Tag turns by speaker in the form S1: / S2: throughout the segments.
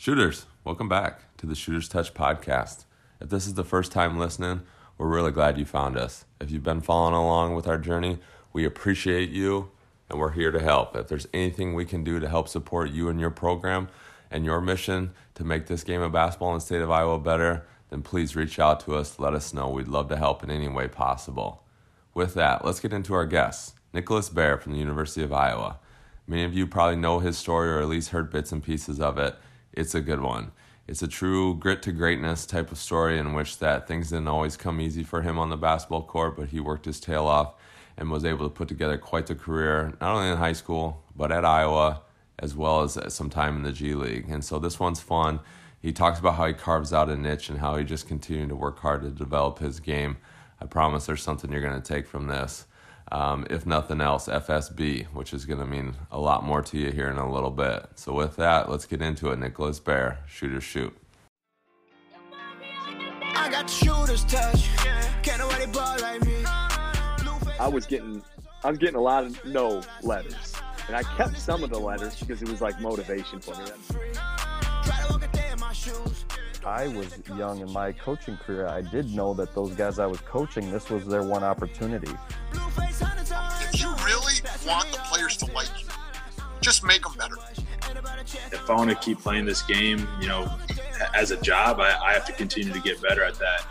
S1: Shooters, welcome back to the Shooters Touch podcast. If this is the first time listening, we're really glad you found us. If you've been following along with our journey, we appreciate you and we're here to help. If there's anything we can do to help support you and your program and your mission to make this game of basketball in the state of Iowa better, then please reach out to us. Let us know. We'd love to help in any way possible. With that, let's get into our guests. Nicholas Baer from the University of Iowa. Many of you probably know his story or at least heard bits and pieces of it it's a good one. It's a true grit to greatness type of story in which that things didn't always come easy for him on the basketball court, but he worked his tail off and was able to put together quite the career, not only in high school, but at Iowa, as well as some time in the G League. And so this one's fun. He talks about how he carves out a niche and how he just continued to work hard to develop his game. I promise there's something you're going to take from this um, if nothing else, FSB, which is going to mean a lot more to you here in a little bit. So, with that, let's get into it. Nicholas Baer, shooter shoot. I got shooter's touch. Can't nobody ball
S2: like me. I was getting, I was getting a lot of no letters, and I kept some of the letters because it was like motivation for me.
S3: I was young in my coaching career, I did know that those guys I was coaching, this was their one opportunity.
S4: If you really want the players to like you, just make them better.
S5: If I want to keep playing this game, you know, as a job, I, I have to continue to get better at that.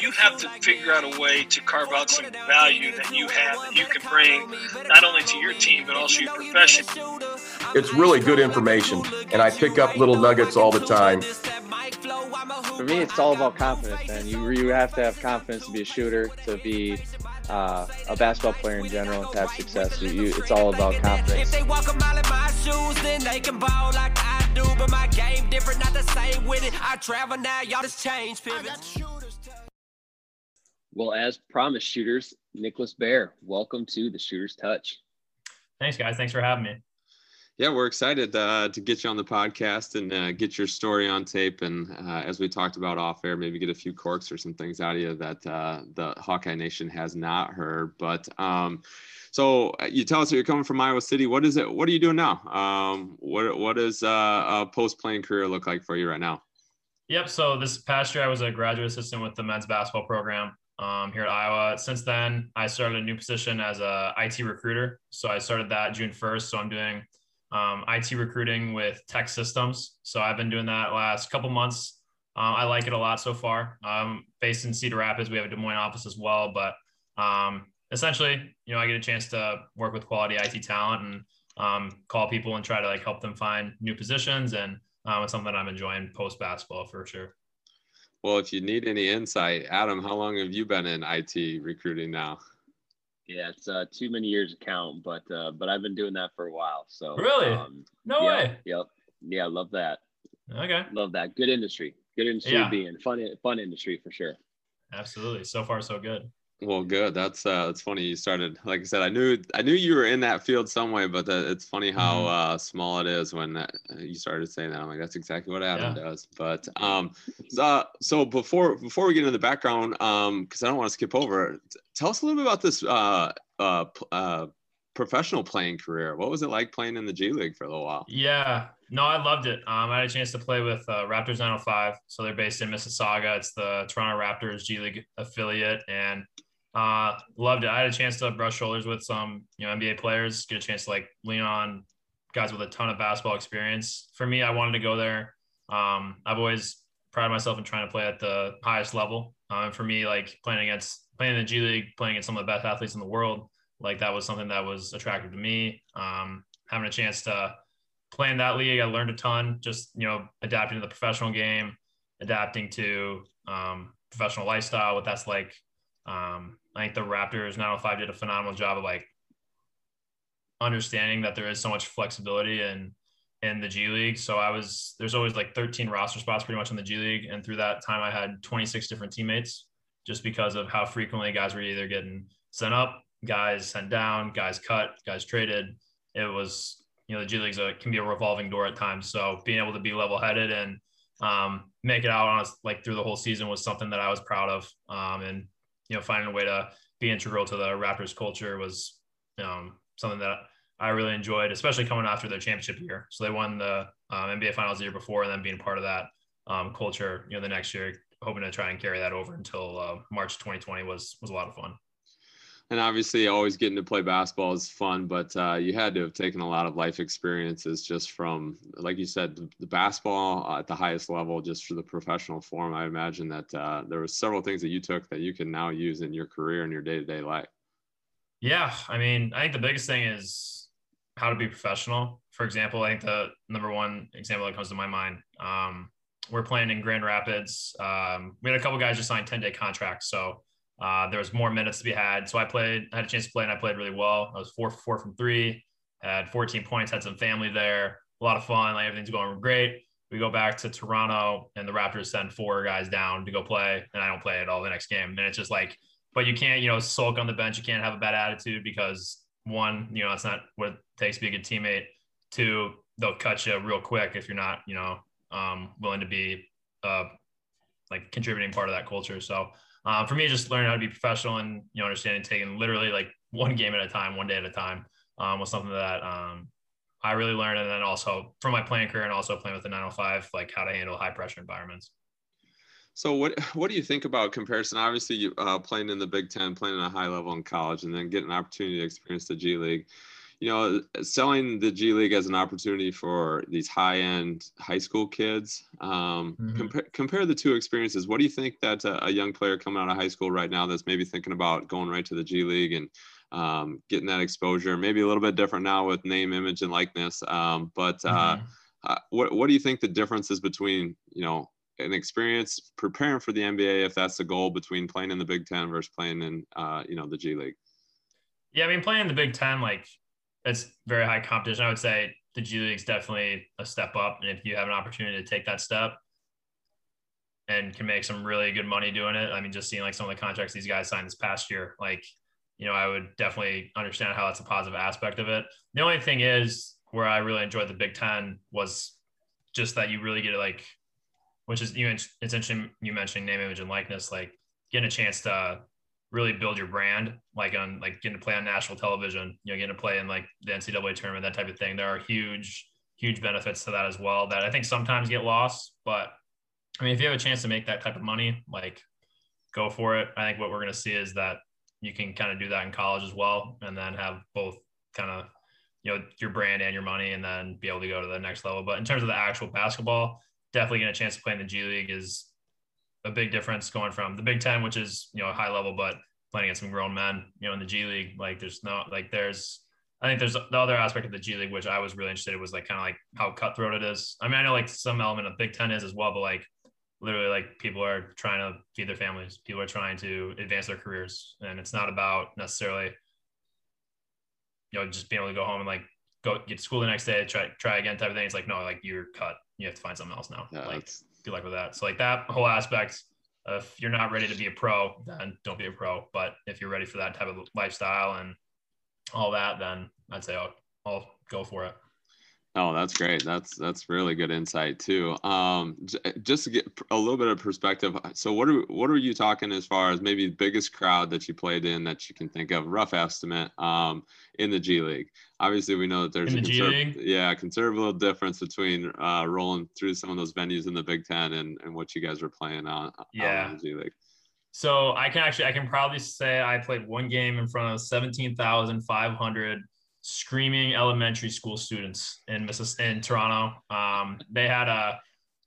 S6: You have to figure out a way to carve out some value that you have that you can bring not only to your team but also your profession.
S7: It's really good information, and I pick up little nuggets all the time.
S8: For me, it's all about confidence, man. You you have to have confidence to be a shooter, to be uh, a basketball player in general, and to have success. You, you, it's all about confidence. If they walk a mile in my shoes, then they can ball like I do. But my game different, not the same with it. I travel now, y'all just change pivots. Well, as promised, shooters, Nicholas Baer, welcome to the Shooters Touch.
S9: Thanks, guys. Thanks for having me
S1: yeah, we're excited uh, to get you on the podcast and uh, get your story on tape. And uh, as we talked about off air, maybe get a few corks or some things out of you that uh, the Hawkeye Nation has not heard. But um, so uh, you tell us that you're coming from Iowa City. What is it? What are you doing now? Um, what What does uh, a post playing career look like for you right now?
S9: Yep. So this past year, I was a graduate assistant with the men's basketball program um, here at Iowa. Since then, I started a new position as a IT recruiter. So I started that June 1st. So I'm doing um, IT recruiting with TEKsystems. So I've been doing that last couple months. Um, I like it a lot so far. Um, based in Cedar Rapids, we have a Des Moines office as well, but um, essentially, you know, I get a chance to work with quality IT talent and um, call people and try to like help them find new positions. And um, it's something I'm enjoying post basketball for sure.
S1: Well, if you need any insight, Adam, how long have you been in IT recruiting now?
S8: Yeah, it's uh, too many years to count, but uh, but I've been doing that for a while. So
S9: really, um, no
S8: yep,
S9: way.
S8: Yep. Yeah, love that.
S9: Okay.
S8: Love that. Good industry. Good industry yeah. being fun. Fun industry for sure.
S9: Absolutely. So far, so good.
S1: Well, good. That's uh, that's funny. You started, like I said, I knew I knew you were in that field some way, but the, it's funny how mm-hmm. uh, small it is when that, uh, you started saying that. I'm like, that's exactly what Adam yeah. does. But um, so, so before before we get into the background, um, because I don't want to skip over, tell us a little bit about this uh, uh, uh, professional playing career. What was it like playing in the G League for a little while?
S9: Yeah, no, I loved it. Um, I had a chance to play with uh, Raptors 905. So they're based in Mississauga. It's the Toronto Raptors G League affiliate, and uh, loved it. I had a chance to brush shoulders with some, you know, NBA players, get a chance to like lean on guys with a ton of basketball experience. For me, I wanted to go there. Um, I've always prided myself in trying to play at the highest level. Um, for me, like playing against playing in the G League, playing against some of the best athletes in the world, like that was something that was attractive to me. Um, having a chance to play in that league, I learned a ton. Just you know, adapting to the professional game, adapting to um, professional lifestyle, what that's like um, I think the Raptors 905 did a phenomenal job of like understanding that there is so much flexibility in in the G League. So I was there's always like 13 roster spots pretty much in the G League, and through that time I had 26 different teammates just because of how frequently guys were either getting sent up, guys sent down, guys cut, guys traded. It was you know the G League can be a revolving door at times. So being able to be level headed and um, make it out on us like through the whole season was something that I was proud of. Um, and you know, finding a way to be integral to the Raptors culture was um, something that I really enjoyed, especially coming after their championship year. So they won the um, NBA Finals the year before, and then being part of that um, culture, you know, the next year, hoping to try and carry that over until uh, March 2020 was was a lot of fun.
S1: And obviously, always getting to play basketball is fun, but uh, you had to have taken a lot of life experiences just from, like you said, the, basketball at the highest level, just for the professional form. I imagine that uh, there were several things that you took that you can now use in your career and your day to day life.
S9: Yeah, I mean, I think the biggest thing is how to be professional. For example, I think the number one example that comes to my mind, um, we're playing in Grand Rapids. Um, we had a couple guys just signed 10 day contracts. So uh, there was more minutes to be had. So I played, I had a chance to play and I played really well. I was four four from three, had 14 points, had some family there, a lot of fun. Like everything's going great. We go back to Toronto and the Raptors send four guys down to go play, and I don't play at all the next game. And it's just like, but you can't, you know, sulk on the bench. You can't have a bad attitude because one, you know, it's not what it takes to be a good teammate. Two, they'll cut you real quick if you're not, you know, um, willing to be uh, like contributing part of that culture. So um, for me, just learning how to be professional and you know understanding taking literally like one game at a time, one day at a time um, was something that um, I really learned, and then also from my playing career and also playing with the 905, like how to handle high pressure environments.
S1: So what what do you think about comparison? Obviously, you uh, playing in the Big Ten, playing at a high level in college, and then getting an opportunity to experience the G League you know, selling the G League as an opportunity for these high end high school kids. Um, mm-hmm. compare, compare the two experiences. What do you think that a, a, young player coming out of high school right now that's maybe thinking about going right to the G League and um, getting that exposure? Maybe a little bit different now with name, image, and likeness. Um, but uh, mm-hmm. uh, what what do you think the difference is between you know an experience preparing for the NBA if that's the goal between playing in the Big Ten versus playing in uh, you know the G League?
S9: Yeah, I mean, playing in the Big Ten, like it's very high competition. I would say the G League is definitely a step up, and if you have an opportunity to take that step and can make some really good money doing it, I mean, just seeing like some of the contracts these guys signed this past year, like you know, I would definitely understand how that's a positive aspect of it. The only thing is where I really enjoyed the Big Ten was just that you really get like, which is you. It's interesting you mentioning name, image, and likeness, like getting a chance to really build your brand, like on like getting to play on national television, you know, getting to play in like the NCAA tournament, that type of thing. There are huge, huge benefits to that as well that I think sometimes get lost. But I mean, if you have a chance to make that type of money, like go for it. I think what we're going to see is that you can kind of do that in college as well, and then have both kind of you know your brand and your money, and then be able to go to the next level. But in terms of the actual basketball, definitely getting a chance to play in the G League is a big difference going from the Big Ten, which is you know high level, but playing against some grown men. You know, in the G League, like there's no like there's I think there's the other aspect of the G League which I was really interested in was like kind of like how cutthroat it is. I mean, I know like some element of Big Ten is as well, but like literally like people are trying to feed their families. People are trying to advance their careers, and it's not about necessarily you know just being able to go home and like go get to school the next day, try try again type of thing. It's like no, like you're cut. You have to find something else now. Yeah, like good luck with that. So like that whole aspect, if you're not ready to be a pro, then don't be a pro. But if you're ready for that type of lifestyle and all that, then I'd say I'll, I'll go for it.
S1: Oh, that's great. That's that's really good insight too. Um, just to get a little bit of perspective. So, what are what are you talking as far as maybe the biggest crowd that you played in that you can think of? Rough estimate um, in the G League. Obviously, we know that there's
S9: in
S1: a
S9: conserv-
S1: yeah considerable difference between uh, rolling through some of those venues in the Big Ten and, and what you guys were playing on.
S9: Yeah.
S1: On the G League.
S9: So I can actually I can probably say I played one game in front of seventeen thousand five hundred screaming elementary school students in Missis in Toronto. Um, they had a.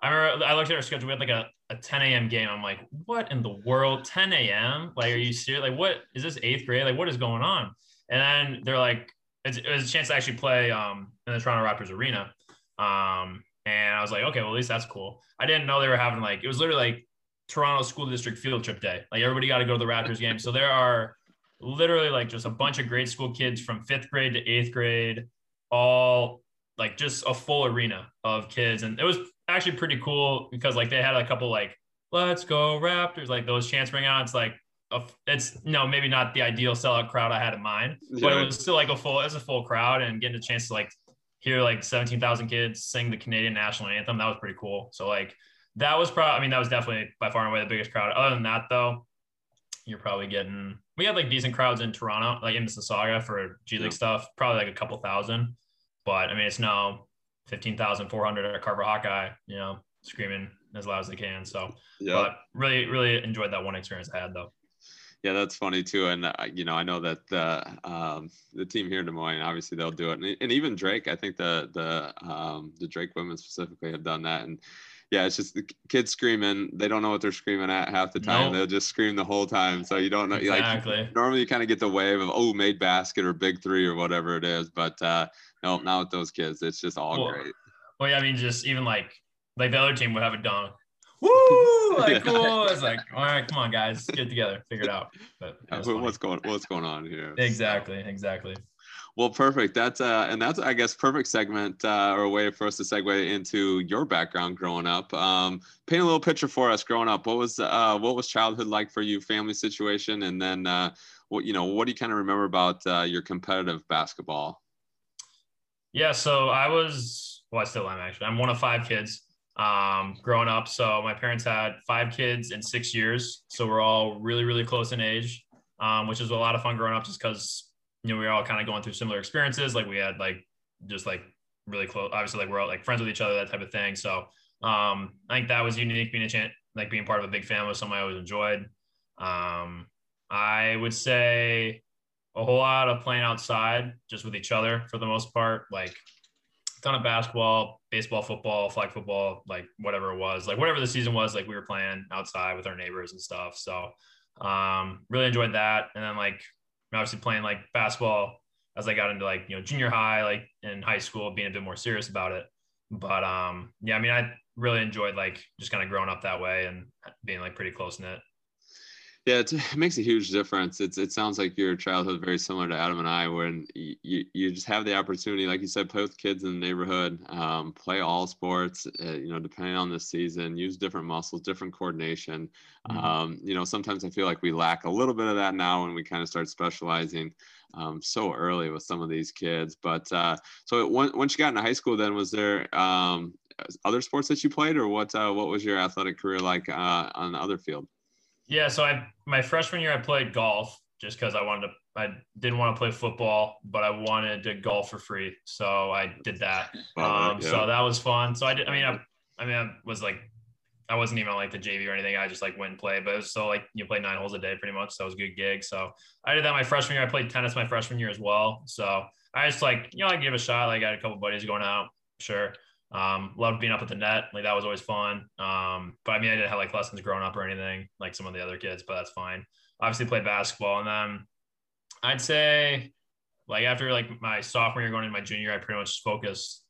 S9: I remember I looked at our schedule. We had like a, a 10 a.m. game. I'm like, what in the world? 10 a.m. Like, are you serious? Like, what is this eighth grade? Like, what is going on? And then they're like, it was a chance to actually play um, in the Toronto Raptors arena. Um, and I was like, okay, well, at least that's cool. I didn't know they were having like, it was literally like Toronto School District field trip day. Like, everybody got to go to the Raptors game. So there are literally like just a bunch of grade school kids from fifth grade to eighth grade, all like just a full arena of kids. And it was actually pretty cool because like they had a couple like, let's go Raptors, like those chants ring out. It's like, a, it's no, maybe not the ideal sellout crowd I had in mind, yeah. but it was still like a full, it's a full crowd and getting a chance to like hear like 17,000 kids sing the Canadian national anthem. That was pretty cool. So like that was probably, I mean, that was definitely by far and away the biggest crowd. Other than that though, you're probably getting. We had like decent crowds in Toronto, like in Mississauga for G League yeah. stuff. Probably like a couple thousand, but I mean it's now fifteen thousand four hundred at Carver Hawkeye. You know, screaming as loud as they can. So, yeah, but really, really enjoyed that one experience I had though.
S1: Yeah, that's funny too, and uh, you know I know that the um, the team here in Des Moines, obviously they'll do it, and, and even Drake, I think the the um, the Drake women specifically have done that, and yeah, it's just the kids screaming. They don't know what they're screaming at half the time. Nope. They'll just scream the whole time. So you don't know. Exactly. Like normally you kind of get the wave of oh made basket or big three or whatever it is, but uh, no, not with those kids. It's just all well, great.
S9: Well, yeah, I mean, just even like like the other team would have a dunk woo, like cool. It's like, all right, come on, guys, get together, figure it out. But
S1: what's going what's going on here?
S9: Exactly, exactly.
S1: Well, perfect. That's uh, and that's I guess perfect segment uh, or a way for us to segue into your background growing up. Um, paint a little picture for us growing up. What was uh, what was childhood like for you, family situation, and then uh, what you know, what do you kind of remember about uh, your competitive basketball?
S9: Yeah, so I was well, I still am actually. I'm one of five kids um, growing up. So my parents had five kids in six years. So we're all really, really close in age, um, which is a lot of fun growing up just because, you know, we were all kind of going through similar experiences. Like we had like, just like really close, obviously like we're all like friends with each other, that type of thing. So um, I think that was unique being a chance, like being part of a big family was something I always enjoyed. Um, I would say a whole lot of playing outside just with each other for the most part. Like ton of basketball, baseball, football, flag football, like whatever it was, like whatever the season was, like we were playing outside with our neighbors and stuff. So um, really enjoyed that. And then like obviously playing like basketball as I got into like, you know, junior high, like in high school, being a bit more serious about it. But um, yeah, I mean, I really enjoyed like just kind of growing up that way and being like pretty close knit.
S1: Yeah, it makes a huge difference. It's it sounds like your childhood very similar to Adam and I, when you you just have the opportunity, like you said, play with kids in the neighborhood, um, play all sports. Uh, you know, depending on the season, use different muscles, different coordination. Mm-hmm. Um, you know, sometimes I feel like we lack a little bit of that now when we kind of start specializing um, so early with some of these kids. But uh, so once you got into high school, then was there um, other sports that you played, or what? Uh, what was your athletic career like uh, on the other field?
S9: Yeah, so I my freshman year I played golf just because I wanted to. I didn't want to play football, but I wanted to golf for free, so I did that. Um, yeah. So that was fun. So I did. I mean, I, I mean, I was like, I wasn't even like the JV or anything. I just like went and played, but it was so like you play nine holes a day pretty much. So it was a good gig. So I did that my freshman year. I played tennis my freshman year as well. So I just like you know I gave a shot. Like I had a couple buddies going out, sure. Um, loved being up at the net. Like that was always fun. Um, but I mean, I didn't have like lessons growing up or anything like some of the other kids, but that's fine. Obviously played basketball. And then I'd say like after like my sophomore year going into my junior, I pretty much focused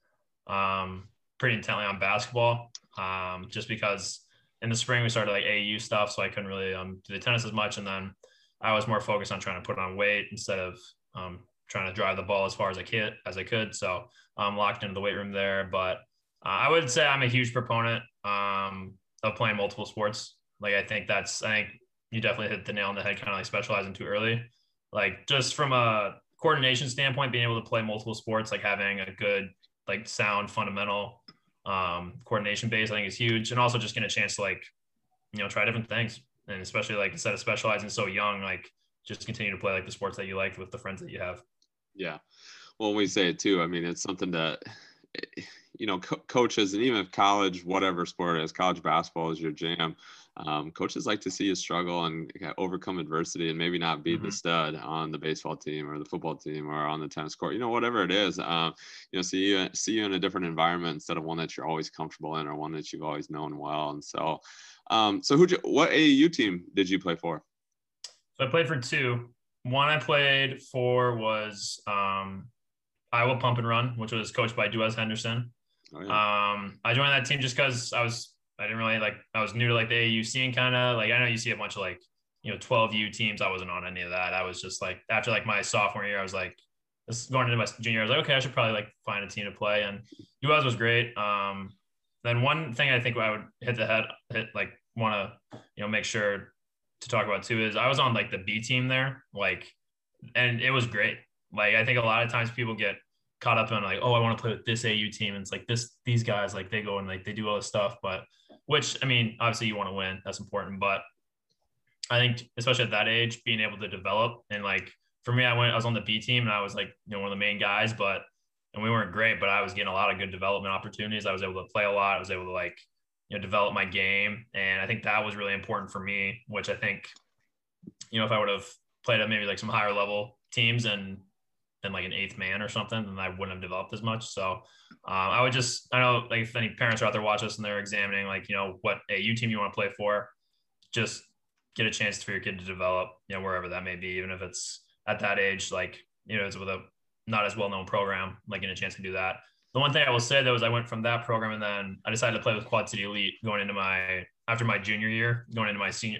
S9: um, pretty intently on basketball. Um, just because in the spring we started like AU stuff. So I couldn't really um, do the tennis as much. And then I was more focused on trying to put on weight instead of um, trying to drive the ball as far as I could, as I could. So I'm locked into the weight room there, but uh, I would say I'm a huge proponent um, of playing multiple sports. Like I think that's I think you definitely hit the nail on the head, kind of like specializing too early. Like just from a coordination standpoint, being able to play multiple sports, like having a good like sound fundamental um, coordination base, I think is huge, and also just getting a chance to like you know try different things, and especially like instead of specializing so young, like just continue to play like the sports that you like with the friends that you have.
S1: Yeah, well, we say it too. I mean, it's something that you know, co- coaches and even if college, whatever sport is, college basketball is your jam. Um, coaches like to see you struggle and overcome adversity and maybe not be mm-hmm. the stud on the baseball team or the football team or on the tennis court, you know, whatever it is, um, you know, see you, see you in a different environment instead of one that you're always comfortable in or one that you've always known well. And so, um, so who, what AAU team did you play for?
S9: So I played for two. One I played for was um, Iowa Pump and Run, which was coached by Duez Henderson. Oh. Um, I joined that team just because I was I didn't really like I was new to like the AAU scene kind of like I know you see a bunch of like you know 12U teams. I wasn't on any of that. I was just like after like my sophomore year, I was like this going into my junior. I was like okay, I should probably like find a team to play. And Duez was great. Um, then one thing I think I would hit the head hit like want to you know make sure to talk about too is I was on like the B team there like and it was great. Like I think a lot of times people get caught up on like, oh, I want to play with this AU team. And it's like this, these guys, like they go and like they do all this stuff. But which I mean, obviously you want to win. That's important. But I think especially at that age, being able to develop and like for me, I went, I was on the B team and I was like, you know, one of the main guys, but, and we weren't great, but I was getting a lot of good development opportunities. I was able to play a lot. I was able to like, you know, develop my game. And I think that was really important for me, which I think, you know, if I would have played at maybe like some higher level teams and been like an eighth man or something, then I wouldn't have developed as much. So um, I would just, I know like if any parents are out there watching us and they're examining like, you know, what AU team you want to play for, just get a chance for your kid to develop, you know, wherever that may be, even if it's at that age, like, you know, it's with a not as well known program, like getting a chance to do that. The one thing I will say though is I went from that program and then I decided to play with Quad City Elite going into my after my junior year, going into my senior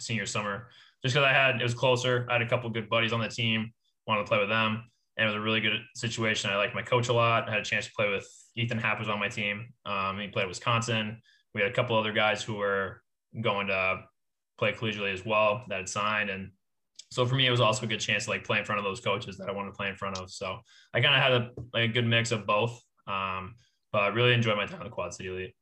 S9: senior summer, just because I had it was closer. I had a couple good buddies on the team, wanted to play with them, and it was a really good situation. I liked my coach a lot. I had a chance to play with Ethan Happ was on my team. Um, he played at Wisconsin. We had a couple other guys who were going to play collegiately as well that had signed, and so for me, it was also a good chance to like play in front of those coaches that I wanted to play in front of. So I kind of had a, like a good mix of both. Um, but I really enjoyed my time with Quad City Elite.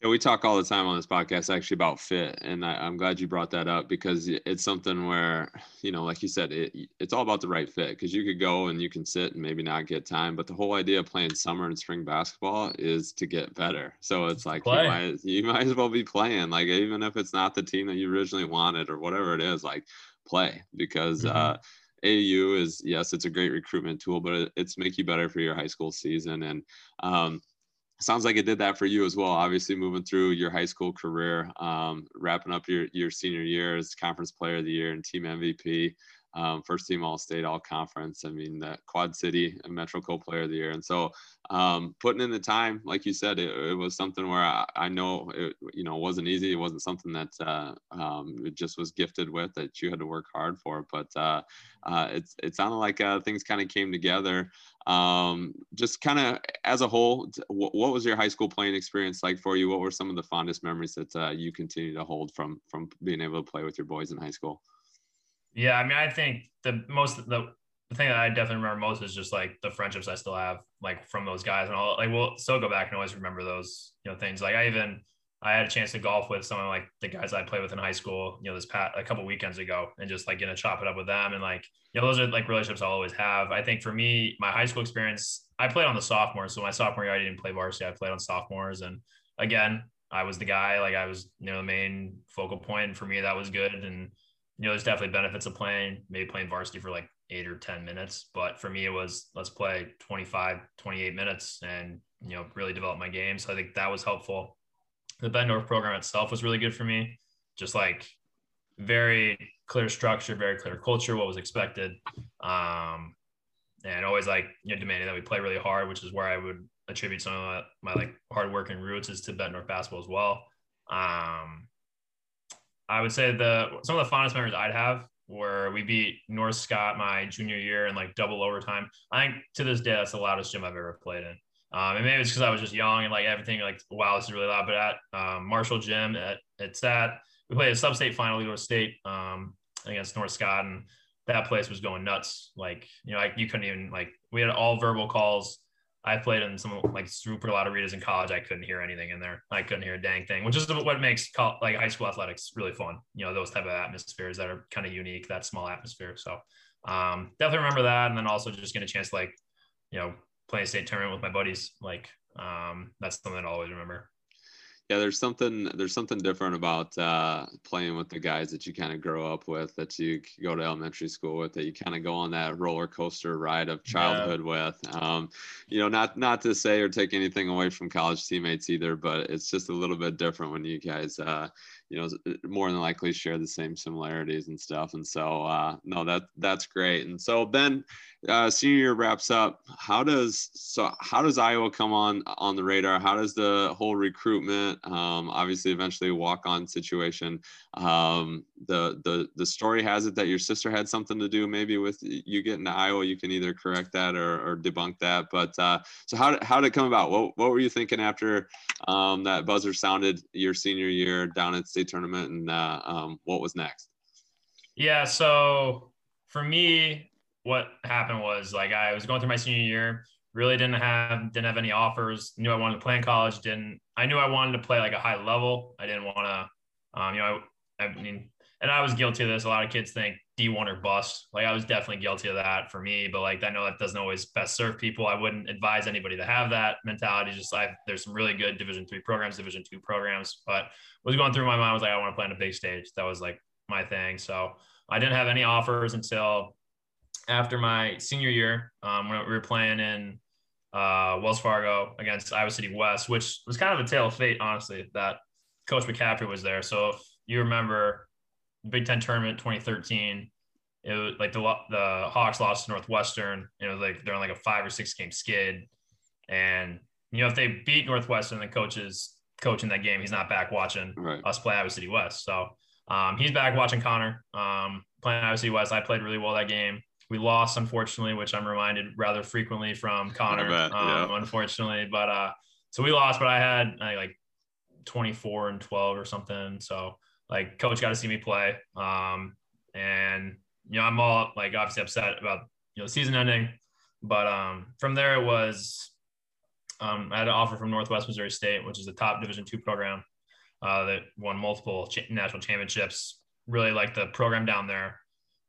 S1: Yeah, we talk all the time on this podcast actually about fit, and I, am glad you brought that up because it's something where you know, like you said, it, it's all about the right fit. Because you could go and you can sit and maybe not get time, but the whole idea of playing summer and spring basketball is to get better. So it's like you might, you might as well be playing, like even if it's not the team that you originally wanted or whatever it is, like play because. Mm-hmm. uh AU is yes, it's a great recruitment tool, but it's make you better for your high school season. And um, sounds like it did that for you as well. Obviously, moving through your high school career, um, wrapping up your your senior year as conference player of the year and team MVP um, first team All State, All Conference. I mean, the Quad City Metro Co Player of the Year, and so um, putting in the time, like you said, it, it was something where I, I, know it, you know, wasn't easy. It wasn't something that uh, um, it just was gifted with that you had to work hard for. But uh, uh, it's it sounded like uh, things kind of came together. Um, just kind of as a whole, what, what, was your high school playing experience like for you? What were some of the fondest memories that uh, you continue to hold from from being able to play with your boys in high school?
S9: Yeah, I mean, I think the most the the thing that I definitely remember most is just like the friendships I still have like from those guys and all like we'll still go back and always remember those you know things. Like I even I had a chance to golf with some of like the guys I played with in high school you know this pat a couple weekends ago and just like getting to chop it up with them and like you know those are like relationships I'll always have. I think for me my high school experience I played on the sophomores. So my sophomore year I didn't play varsity. I played on sophomores. And again I was the guy like I was you know the main focal point. For me that was good. And you know, there's definitely benefits of playing, maybe playing varsity for like eight or 10 minutes. But for me, it was let's play 25, 28 minutes and, you know, really develop my game. So I think that was helpful. The Bettendorf program itself was really good for me. Just like very clear structure, very clear culture, what was expected. Um, and always like, you know, demanding that we play really hard, which is where I would attribute some of my, my like hard working roots is to Bettendorf basketball as well. Um, I would say the some of the fondest memories I'd have were we beat North Scott my junior year in like double overtime. I think to this day that's the loudest gym I've ever played in. Um, and maybe it's because I was just young and like everything like wow this is really loud. But at um, Marshall Gym at it's at we played a sub-state final Eagle State um, against North Scott and that place was going nuts. Like you know like you couldn't even like we had all verbal calls I played in some like super loud arenas in college. I couldn't hear anything in there. I couldn't hear a dang thing, which is what makes like high school athletics really fun. You know, those type of atmospheres that are kind of unique, that small atmosphere. So um, definitely remember that. And then also just get a chance to like, you know, play a state tournament with my buddies. Like um, that's something I'll always remember
S1: yeah there's something there's something different about uh, playing with the guys that you kind of grow up with that you go to elementary school with that you kind of go on that roller coaster ride of childhood yeah. with um, you know not not to say or take anything away from college teammates either but it's just a little bit different when you guys uh, you know more than likely share the same similarities and stuff and so uh, no that that's great. And so then uh, senior year wraps up. How does so how does iowa come on on the radar? How does the whole recruitment um, obviously eventually walk on situation um, the the the story has it that your sister had something to do maybe with you getting to iowa? You can either correct that or, or debunk that but uh, so how did, how did it come about? What, what were you thinking after um, that buzzer sounded your senior year down at state tournament and uh, um, what was next
S9: yeah so for me what happened was like I was going through my senior year, really didn't have didn't have any offers. Knew I wanted to play in college. Didn't I knew I wanted to play like a high level. I didn't want to, um, you know, I, I mean, and I was guilty of this. A lot of kids think D1 or bust. Like I was definitely guilty of that for me, but like I know that doesn't always best serve people. I wouldn't advise anybody to have that mentality. Just like there's some really good Division three programs, Division two programs, but was going through my mind was like I want to play on a big stage. That was like my thing. So I didn't have any offers until after my senior year um, when we were playing in uh, Wells Fargo against Iowa City West, which was kind of a tale of fate, honestly. That Coach McCaffery was there. So if you remember Big Ten tournament 2013. It was like the the Hawks lost to Northwestern. It was like they're on like a five or six game skid, and you know if they beat Northwestern, the coach is coaching that game. He's not back watching right. us play Iowa City West. So um, he's back watching Connor um, playing Iowa City West. I played really well that game. We lost, unfortunately, which I'm reminded rather frequently from Connor, bet, yeah. um, unfortunately. But uh, so we lost, but I had I, like 24 and 12 or something. So like coach got to see me play. Um, and you know, I'm all like obviously upset about you know season ending, but um, from there it was um, I had an offer from Northwest Missouri State, which is a top Division two program uh, that won multiple national championships. Really like the program down there.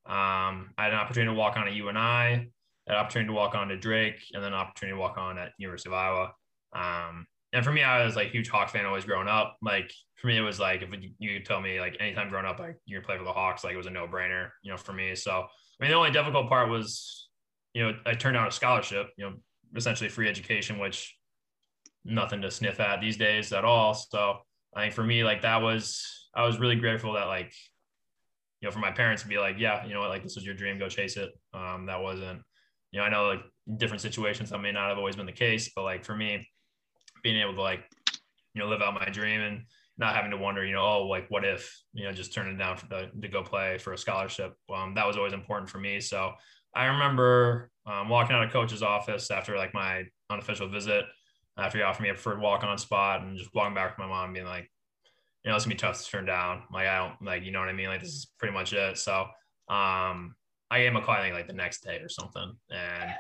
S9: Um, I had an opportunity to walk on at UNI, an opportunity to walk on to Drake, and then an opportunity to walk on at University of Iowa. Um, and for me, I was like huge Hawks fan always growing up. Like for me, it was like if you tell me like anytime growing up, like you're play for the Hawks, like it was a no brainer, you know, for me. So I mean, the only difficult part was, you know, I turned down a scholarship, you know, essentially free education, which nothing to sniff at these days at all. So I think for me, like that was I was really grateful that like, you know, for my parents to be like, yeah, you know what, like this was your dream, go chase it. Um, that wasn't, you know, I know like different situations that may not have always been the case, but like for me, being able to like, you know, live out my dream and not having to wonder, you know, oh, like what if, you know, just turning down for the, to go play for a scholarship. Um, that was always important for me. So I remember um, walking out of coach's office after like my unofficial visit, after he offered me a preferred walk on spot and just walking back with my mom being like, you know, it's gonna be tough to turn down. Like, I don't like, you know what I mean? Like, this is pretty much it. So, um, I gave him a call, I think like the next day or something. And,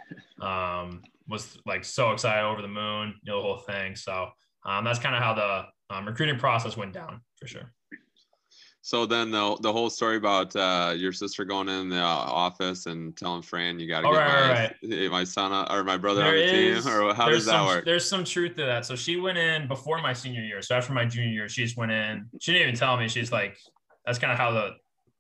S9: um, was like so excited over the moon, you know, the whole thing. So um, that's kind of how the um, recruiting process went down for sure.
S1: So then the, the whole story about uh, your sister going in the office and telling Fran you got to oh, get right, my, right. my son or my brother there on the is, team, or how does that
S9: some,
S1: work?
S9: There's some truth to that. So she went in before my senior year. So after my junior year, she just went in. She didn't even tell me. She's like, that's kind of how the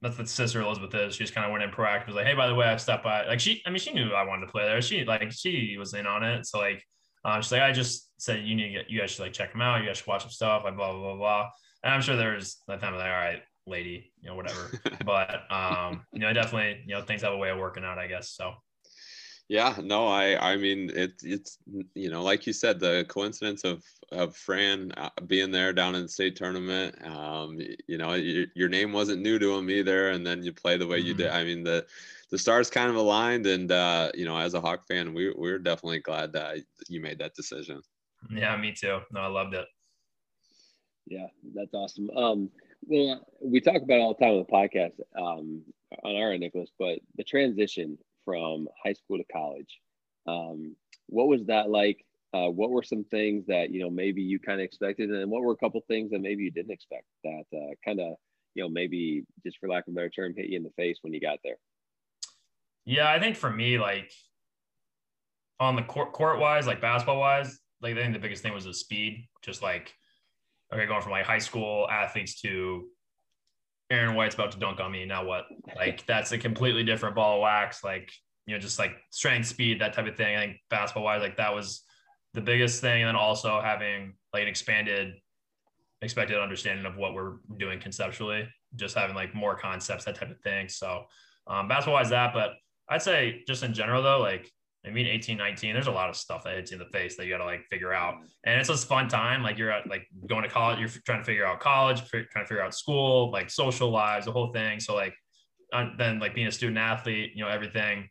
S9: that's the sister Elizabeth is. She just kind of went in proactive. Was like, hey, by the way, I stopped by. Like she, I mean, she knew I wanted to play there. She like she was in on it. So like, um, she's like, I just said you need to get you guys should like check them out. You guys should watch some stuff. Like blah blah blah blah. And I'm sure there's that time like, all right, lady, you know, whatever. but um, you know, definitely, you know, things have a way of working out, I guess. So
S1: yeah, no, I I mean it it's you know like you said the coincidence of of Fran uh, being there down in the state tournament. Um, you know your, your name wasn't new to him either, and then you play the way mm-hmm. you did. I mean the the stars kind of aligned, and uh, you know as a Hawk fan, we we're definitely glad that you made that decision.
S9: Yeah, me too. No, I loved it.
S10: Yeah, that's awesome. Um, well, we talk about all the time on the podcast um, on our Nicholas, but the transition from high school to college. Um, what was that like? Uh, what were some things that you know maybe you kind of expected, and what were a couple things that maybe you didn't expect that uh, kind of you know maybe just for lack of a better term hit you in the face when you got there?
S9: Yeah, I think for me, like on the court court wise, like basketball wise, like I think the biggest thing was the speed. Just like okay, going from like high school athletes to Aaron White's about to dunk on me. Now what? Like that's a completely different ball of wax. Like you know, just like strength, speed, that type of thing. I think basketball wise, like that was the biggest thing. And then also having like an expanded, expected understanding of what we're doing conceptually, just having like more concepts, that type of thing. So um, basketball wise, that. But I'd say just in general though, like I mean, 18, 19, there's a lot of stuff that hits you in the face that you got to like figure out. And it's a fun time. Like you're at like going to college, you're trying to figure out college, trying to figure out school, like social lives, the whole thing. So like then like being a student athlete, you know, everything,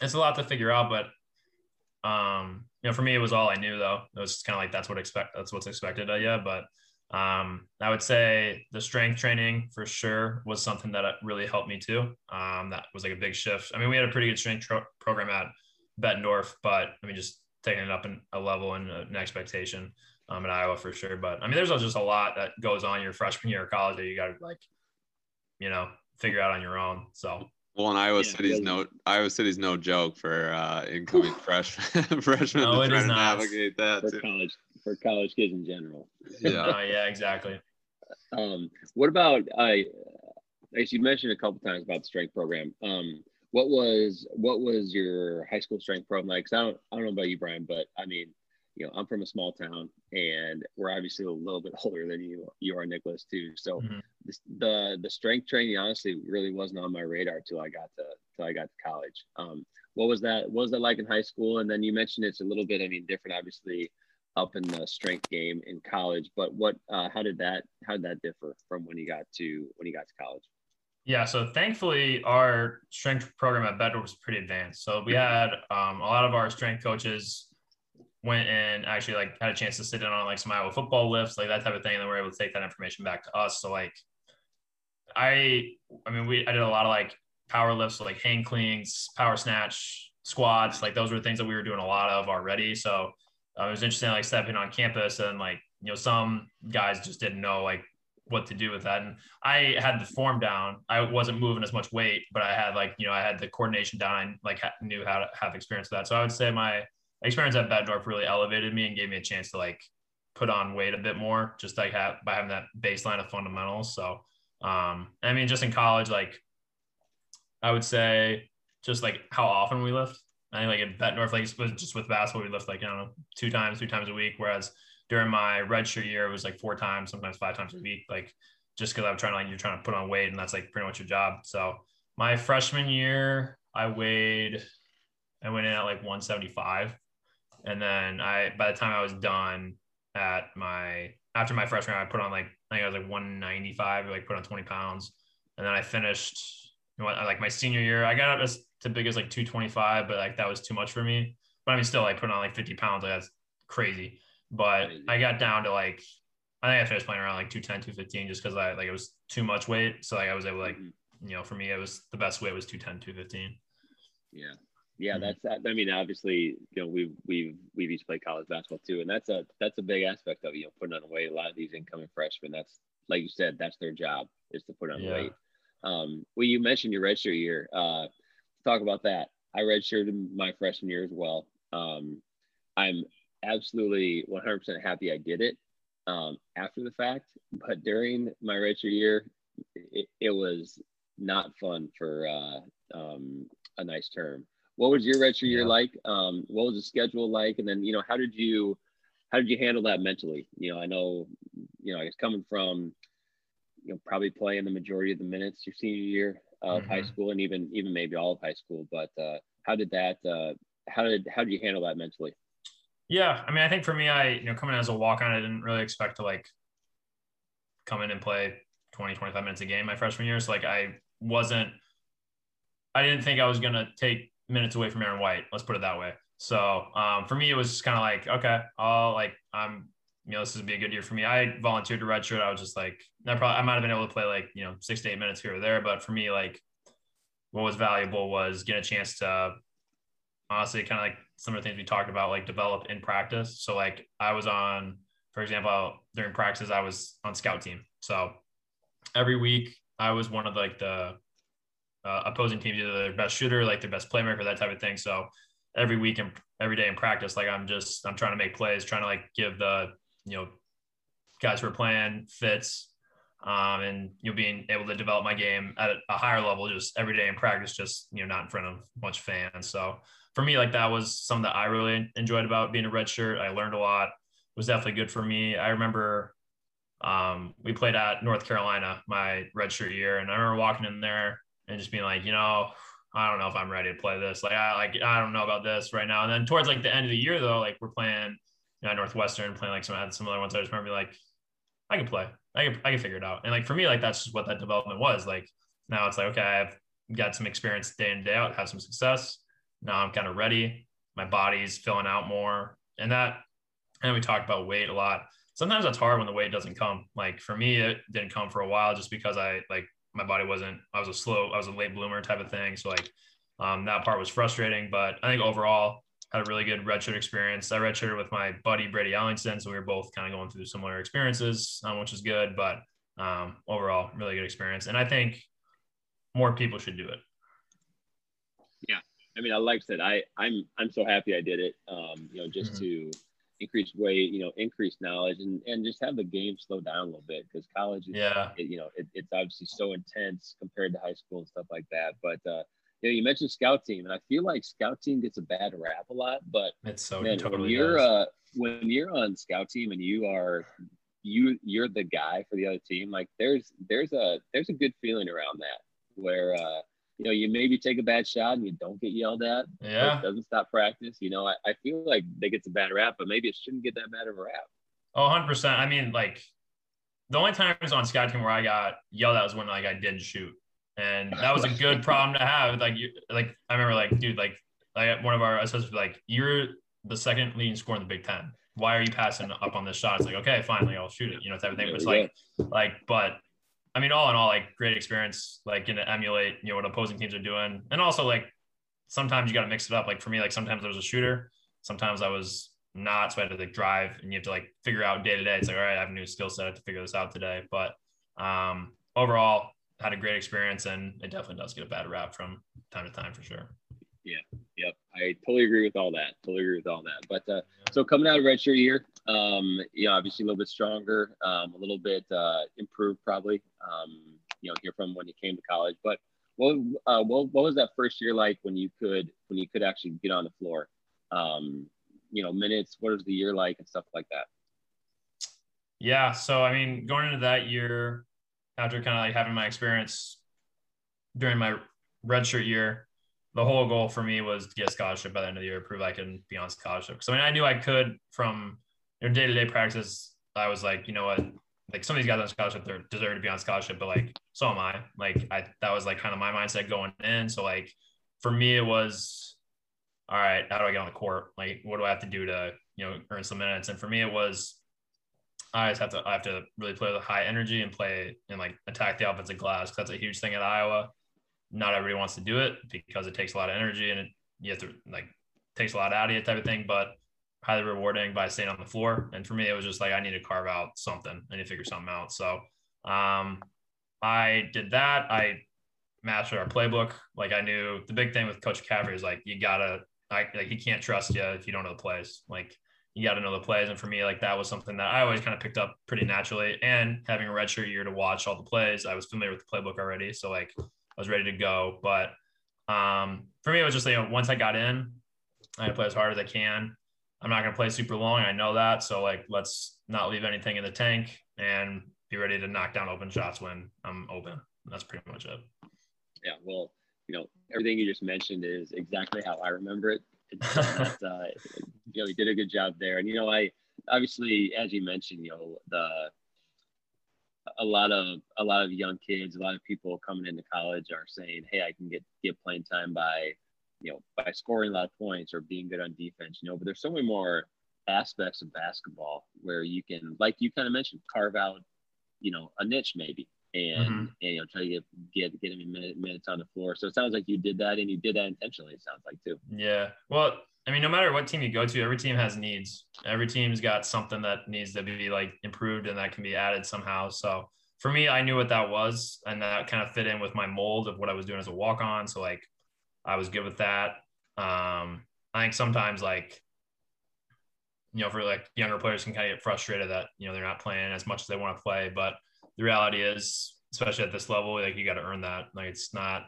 S9: it's a lot to figure out. But, um, you know, for me, it was all I knew though. It was kind of like, that's what expect, that's what's expected of you. But, um, I would say the strength training for sure was something that really helped me too. Um, that was like a big shift. I mean, we had a pretty good strength tro- program at Bettendorf, but I mean, just taking it up in a level and an expectation um, at Iowa for sure. But I mean, there's just a lot that goes on your freshman year of college that you got to like you know, figure out on your own. So
S1: well, and Iowa yeah, City's no Iowa City's no joke for uh, incoming freshmen freshmen no,
S9: to
S1: try
S9: to
S1: not. navigate that
S10: for too. college for college kids in general.
S9: Yeah, uh, yeah, exactly.
S10: Um, what about I? Uh, as you mentioned a couple times about the strength program. Um, what was what was your high school strength program like? I don't I don't know about you, Brian, but I mean, you know, I'm from a small town, and we're obviously a little bit older than you you are, Nicholas, too. So mm-hmm. this, the the strength training honestly really wasn't on my radar till I got to till I got to college. Um, what was that? What was that like in high school? And then you mentioned it's a little bit, I mean, different, obviously, up in the strength game in college. But what? Uh, how did that? How did that differ from when you got to when you got to college?
S9: Yeah, so thankfully our strength program at Bettendorf was pretty advanced. So we had um, a lot of our strength coaches went and actually like had a chance to sit in on like some Iowa football lifts, like that type of thing, and then we're able to take that information back to us. So like, I, I mean, we I did a lot of like power lifts, so like hang cleans, power snatch, squats, like those were things that we were doing a lot of already. So uh, it was interesting, like stepping on campus and like you know some guys just didn't know like what to do with that. And I had the form down. I wasn't moving as much weight, but I had like, you know, I had the coordination down. Like knew how to have experience with that. So I would say my experience at Bettendorf really elevated me and gave me a chance to like put on weight a bit more, just like have by having that baseline of fundamentals. So, um, I mean, just in college, like I would say just like how often we lift. I think like at Bettendorf, like just with basketball, we lift like, I don't know, two times, three times a week. Whereas during my redshirt year, it was like four times, sometimes five times a mm-hmm. week, like just because I'm trying to like you're trying to put on weight, and that's like pretty much your job. So my freshman year, I weighed, I went in at like 175, and then I by the time I was done at my after my freshman year, I put on like I think I was like 195, like put on 20 pounds, and then I finished you know, like my senior year. I got up as to big as like 225, but like that was too much for me. But I mean, still like putting on like 50 pounds, like that's crazy. But I got down to like, I think I finished playing around like 210, 215 just because I like it was too much weight. So like I was able to like, mm-hmm. you know, for me, it was the best weight was 210, 215.
S10: Yeah. Yeah, mm-hmm. that's. I mean, obviously, you know, we've we've we've used to play college basketball too, and that's a that's a big aspect of you know putting on weight. A lot of these incoming freshmen, that's like you said, that's their job is to put on yeah. weight. Um, well, you mentioned your redshirt year. Uh, talk about that. I redshirted my freshman year as well. Um, I'm absolutely 100% happy I did it um, after the fact. But during my redshirt year, it, it was not fun for uh, um, a nice term. What was your redshirt yeah. year like? Um, what was the schedule like? And then, you know, how did you how did you handle that mentally? You know, I know, you know, I guess coming from, you know, probably playing the majority of the minutes your senior year of mm-hmm. high school and even even maybe all of high school. But uh, how did that? Uh, how did how did you handle that mentally?
S9: Yeah, I mean, I think for me, I you know coming as a walk on, I didn't really expect to like come in and play 20, 25 minutes a game my freshman year. So like I wasn't, I didn't think I was gonna take minutes away from Aaron White. Let's put it that way. So um, for me, it was just kind of like okay, I'll like I'm you know this would be a good year for me. I volunteered to redshirt. I was just like I probably I might have been able to play like you know six to eight minutes here or there, but for me like what was valuable was getting a chance to honestly kind of like some of the things we talked about like develop in practice. So like i was on for example during practices i was on scout team. So every week i was one of like the uh, opposing teams either their best shooter like their best playmaker that type of thing. So every week and every day in practice like i'm just i'm trying to make plays trying to like give the you know guys who are playing fits um, and you know being able to develop my game at a higher level just every day in practice just you know not in front of of fans. So for me, like that was something that I really enjoyed about being a red shirt. I learned a lot. It was definitely good for me. I remember um, we played at North Carolina my red shirt year, and I remember walking in there and just being like, you know, I don't know if I'm ready to play this. Like, I like I don't know about this right now. And then towards like the end of the year, though, like we're playing, you know, Northwestern, playing like some had some other ones. I just remember like, I can play. I can I can figure it out. And like for me, like that's just what that development was. Like now it's like okay, I've got some experience day in day out, have some success now I'm kind of ready. My body's filling out more. And that, and we talked about weight a lot. Sometimes that's hard when the weight doesn't come. Like for me, it didn't come for a while just because I like my body wasn't, I was a slow, I was a late bloomer type of thing. So like um, that part was frustrating, but I think overall had a really good redshirt experience. I redshirted with my buddy Brady Ellingson. So we were both kind of going through similar experiences, um, which is good. But um, overall, really good experience. And I think more people should do it.
S10: Yeah, I mean, I like I said, I I'm I'm so happy I did it. Um, you know, just mm-hmm. to increase weight, you know, increase knowledge, and and just have the game slow down a little bit because college is,
S9: yeah,
S10: it, you know, it, it's obviously so intense compared to high school and stuff like that. But uh, you know, you mentioned scout team, and I feel like scout team gets a bad rap a lot, but
S9: it's so
S10: man,
S9: totally
S10: when you're uh, when you're on scout team and you are you you're the guy for the other team, like there's there's a there's a good feeling around that where uh, you know you maybe take a bad shot and you don't get yelled at.
S9: Yeah,
S10: it doesn't stop practice. You know, I, I feel like they get a bad rap, but maybe it shouldn't get that bad of a rap.
S9: Oh, 100 percent. I mean, like the only times on scout team where I got yelled at was when like I didn't shoot and that was a good problem to have. Like you, like I remember, like dude, like like one of our assistants like, "You're the second leading scorer in the Big Ten. Why are you passing up on this shot?" It's like, okay, finally, I'll shoot it. You know, type of thing. But it's like, like, but I mean, all in all, like great experience, like getting to emulate, you know, what opposing teams are doing, and also like sometimes you got to mix it up. Like for me, like sometimes I was a shooter, sometimes I was not, so I had to like drive, and you have to like figure out day to day. It's like, all right, I have a new skill set to figure this out today. But um, overall, had a great experience, and it definitely does get a bad rap from time to time for sure.
S10: Yeah, yep, I totally agree with all that. Totally agree with all that. But uh, so coming out of redshirt year, um, you know, obviously a little bit stronger, um, a little bit uh, improved probably, um, you know, here from when you came to college. But what, uh, what what was that first year like when you could when you could actually get on the floor? Um, you know, minutes. What was the year like and stuff like that?
S9: Yeah, so I mean, going into that year, after kind of like having my experience during my redshirt year, the whole goal for me was to get a scholarship by the end of the year, prove I can be on scholarship. So I mean, I knew I could from your day to day practice. I was like, you know what, like some of these guys on scholarship, they deserve to be on scholarship, but like so am I. Like I, that was like kind of my mindset going in. So like for me, it was, all right, how do I get on the court? Like, what do I have to do to you know earn some minutes? And for me, it was I just have to I have to really play with high energy and play and like attack the offensive glass. That's a huge thing at Iowa. Not everybody wants to do it because it takes a lot of energy and it, you have to like takes a lot out of you type of thing. But highly rewarding by staying on the floor. And for me, it was just like I need to carve out something. I need to figure something out. So um, I did that. I mastered our playbook. Like I knew the big thing with Coach McCaffery is like you gotta I, like he can't trust you if you don't know the plays. Like you got to know the plays. And for me, like that was something that I always kind of picked up pretty naturally. And having a redshirt year to watch all the plays, I was familiar with the playbook already. So like I was ready to go. But um, for me, it was just, you know, once I got in, I had to play as hard as I can. I'm not going to play super long. I know that. So like, let's not leave anything in the tank and be ready to knock down open shots when I'm open. That's pretty much it.
S10: Yeah. Well, you know, everything you just mentioned is exactly how I remember it. It's, uh, you know, he did a good job there. And, you know, I obviously, as you mentioned, you know, the, a lot of a lot of young kids, a lot of people coming into college are saying, "Hey, I can get get playing time by, you know, by scoring a lot of points or being good on defense." You know, but there's so many more aspects of basketball where you can, like you kind of mentioned, carve out, you know, a niche maybe and, mm-hmm. and you know try to get get get him minute, minutes on the floor. So it sounds like you did that, and you did that intentionally. It sounds like too.
S9: Yeah. Well, I mean, no matter what team you go to, every team has needs. Every team's got something that needs to be like improved, and that can be added somehow. So for me, I knew what that was, and that kind of fit in with my mold of what I was doing as a walk on. So like, I was good with that. Um, I think sometimes like you know, for like younger players can kind of get frustrated that, you know, they're not playing as much as they want to play. But the reality is, especially at this level, like you got to earn that. Like it's not,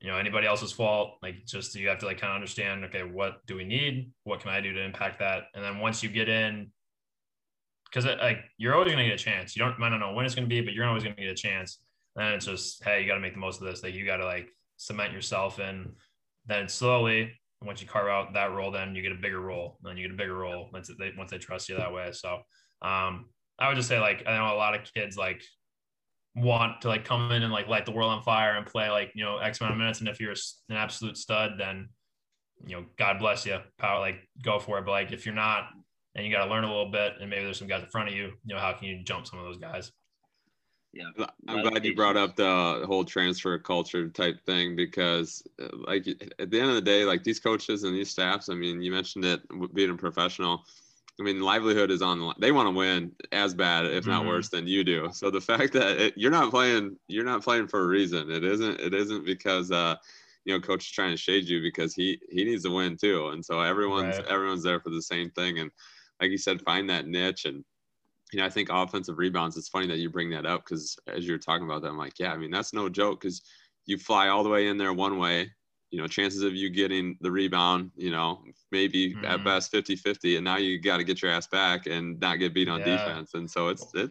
S9: you know, anybody else's fault. Like just you have to like kind of understand, okay, what do we need? What can I do to impact that? And then once you get in, because like you're always gonna get a chance. You don't might not know when it's gonna be, but you're always gonna get a chance. And it's just, hey, you got to make the most of this. Like you got to like cement yourself in. Then slowly, once you carve out that role, then you get a bigger role. Then you get a bigger role once they once they trust you that way. So um, I would just say like I know a lot of kids like want to like come in and like light the world on fire and play like you know X amount of minutes, and if you're an absolute stud, then you know God bless you, power like go for it. But like if you're not and you got to learn a little bit, and maybe there's some guys in front of you, you know how can you jump some of those guys?
S10: Yeah,
S1: I'm glad you brought up the whole transfer culture type thing because, uh, like, at the end of the day, like these coaches and these staffs. I mean, you mentioned it being a professional
S11: I mean, livelihood is on. The, line. they want to win as bad, if not mm-hmm. worse, than you do. So the fact that it, you're not playing, you're not playing for a reason. It isn't. It isn't because uh, you know, coach is trying to shade you because he he needs to win too. And so everyone's right. everyone's there for the same thing. And like you said, find that niche. And you know, I think offensive rebounds. It's funny that you bring that up because as you're talking about that, I'm like, yeah, I mean, that's no joke because you fly all the way in there one way you know, chances of you getting the rebound, you know, maybe mm-hmm. at best 50 50. And now you got to get your ass back and not get beat on yeah. defense. And so it's, it,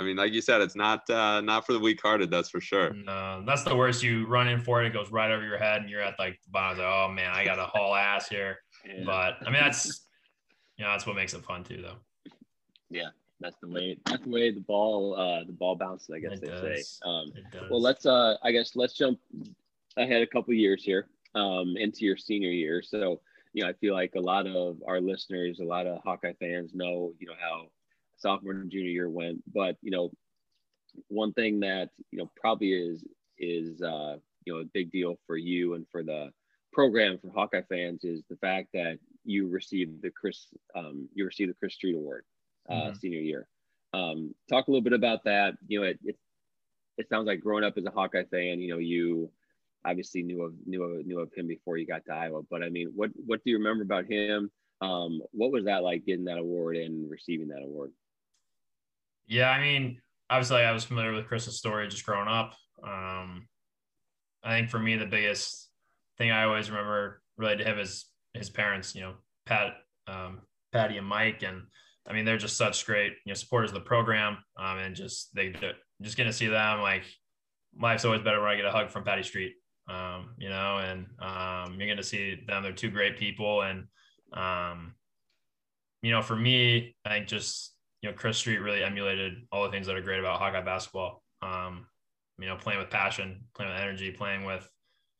S11: I mean, like you said, it's not uh, not for the weak hearted, that's for sure.
S9: No, that's the worst. You run in for it, it goes right over your head, and you're at like the bottom. Like, oh man, I got a haul ass here. Yeah. But I mean, that's you know, that's what makes it fun too, though.
S10: Yeah, that's the way. That's the way the ball uh, the ball bounces. I guess it they does. say. Um, well, let's uh, I guess let's jump ahead a couple years here um, into your senior year. So, you know, I feel like a lot of our listeners, a lot of Hawkeye fans know, you know, how sophomore and junior year went. But, you know, one thing that, you know, probably is, is, uh, you know, a big deal for you and for the program for Hawkeye fans is the fact that you received the Chris, um, you received the Chris Street Award uh, mm-hmm. senior year. Um, talk a little bit about that. You know, it, it, it sounds like growing up as a Hawkeye fan, you know, you, obviously knew of knew of knew of him before you got to Iowa. But I mean, what what do you remember about him? Um, what was that like getting that award and receiving that award?
S9: Yeah, I mean, obviously I was familiar with Chris's story just growing up. Um, I think for me the biggest thing I always remember related to him is his parents. You know, Pat, um, Patty, and Mike, and I mean they're just such great you know supporters of the program, um, and just they just getting to see them like life's always better when I get a hug from Patty Street um, you know, and um, you're going to see them. They're two great people. And, um, you know, for me, I think just, you know, Chris Street really emulated all the things that are great about Hawkeye basketball. Um, you know, playing with passion, playing with energy, playing with,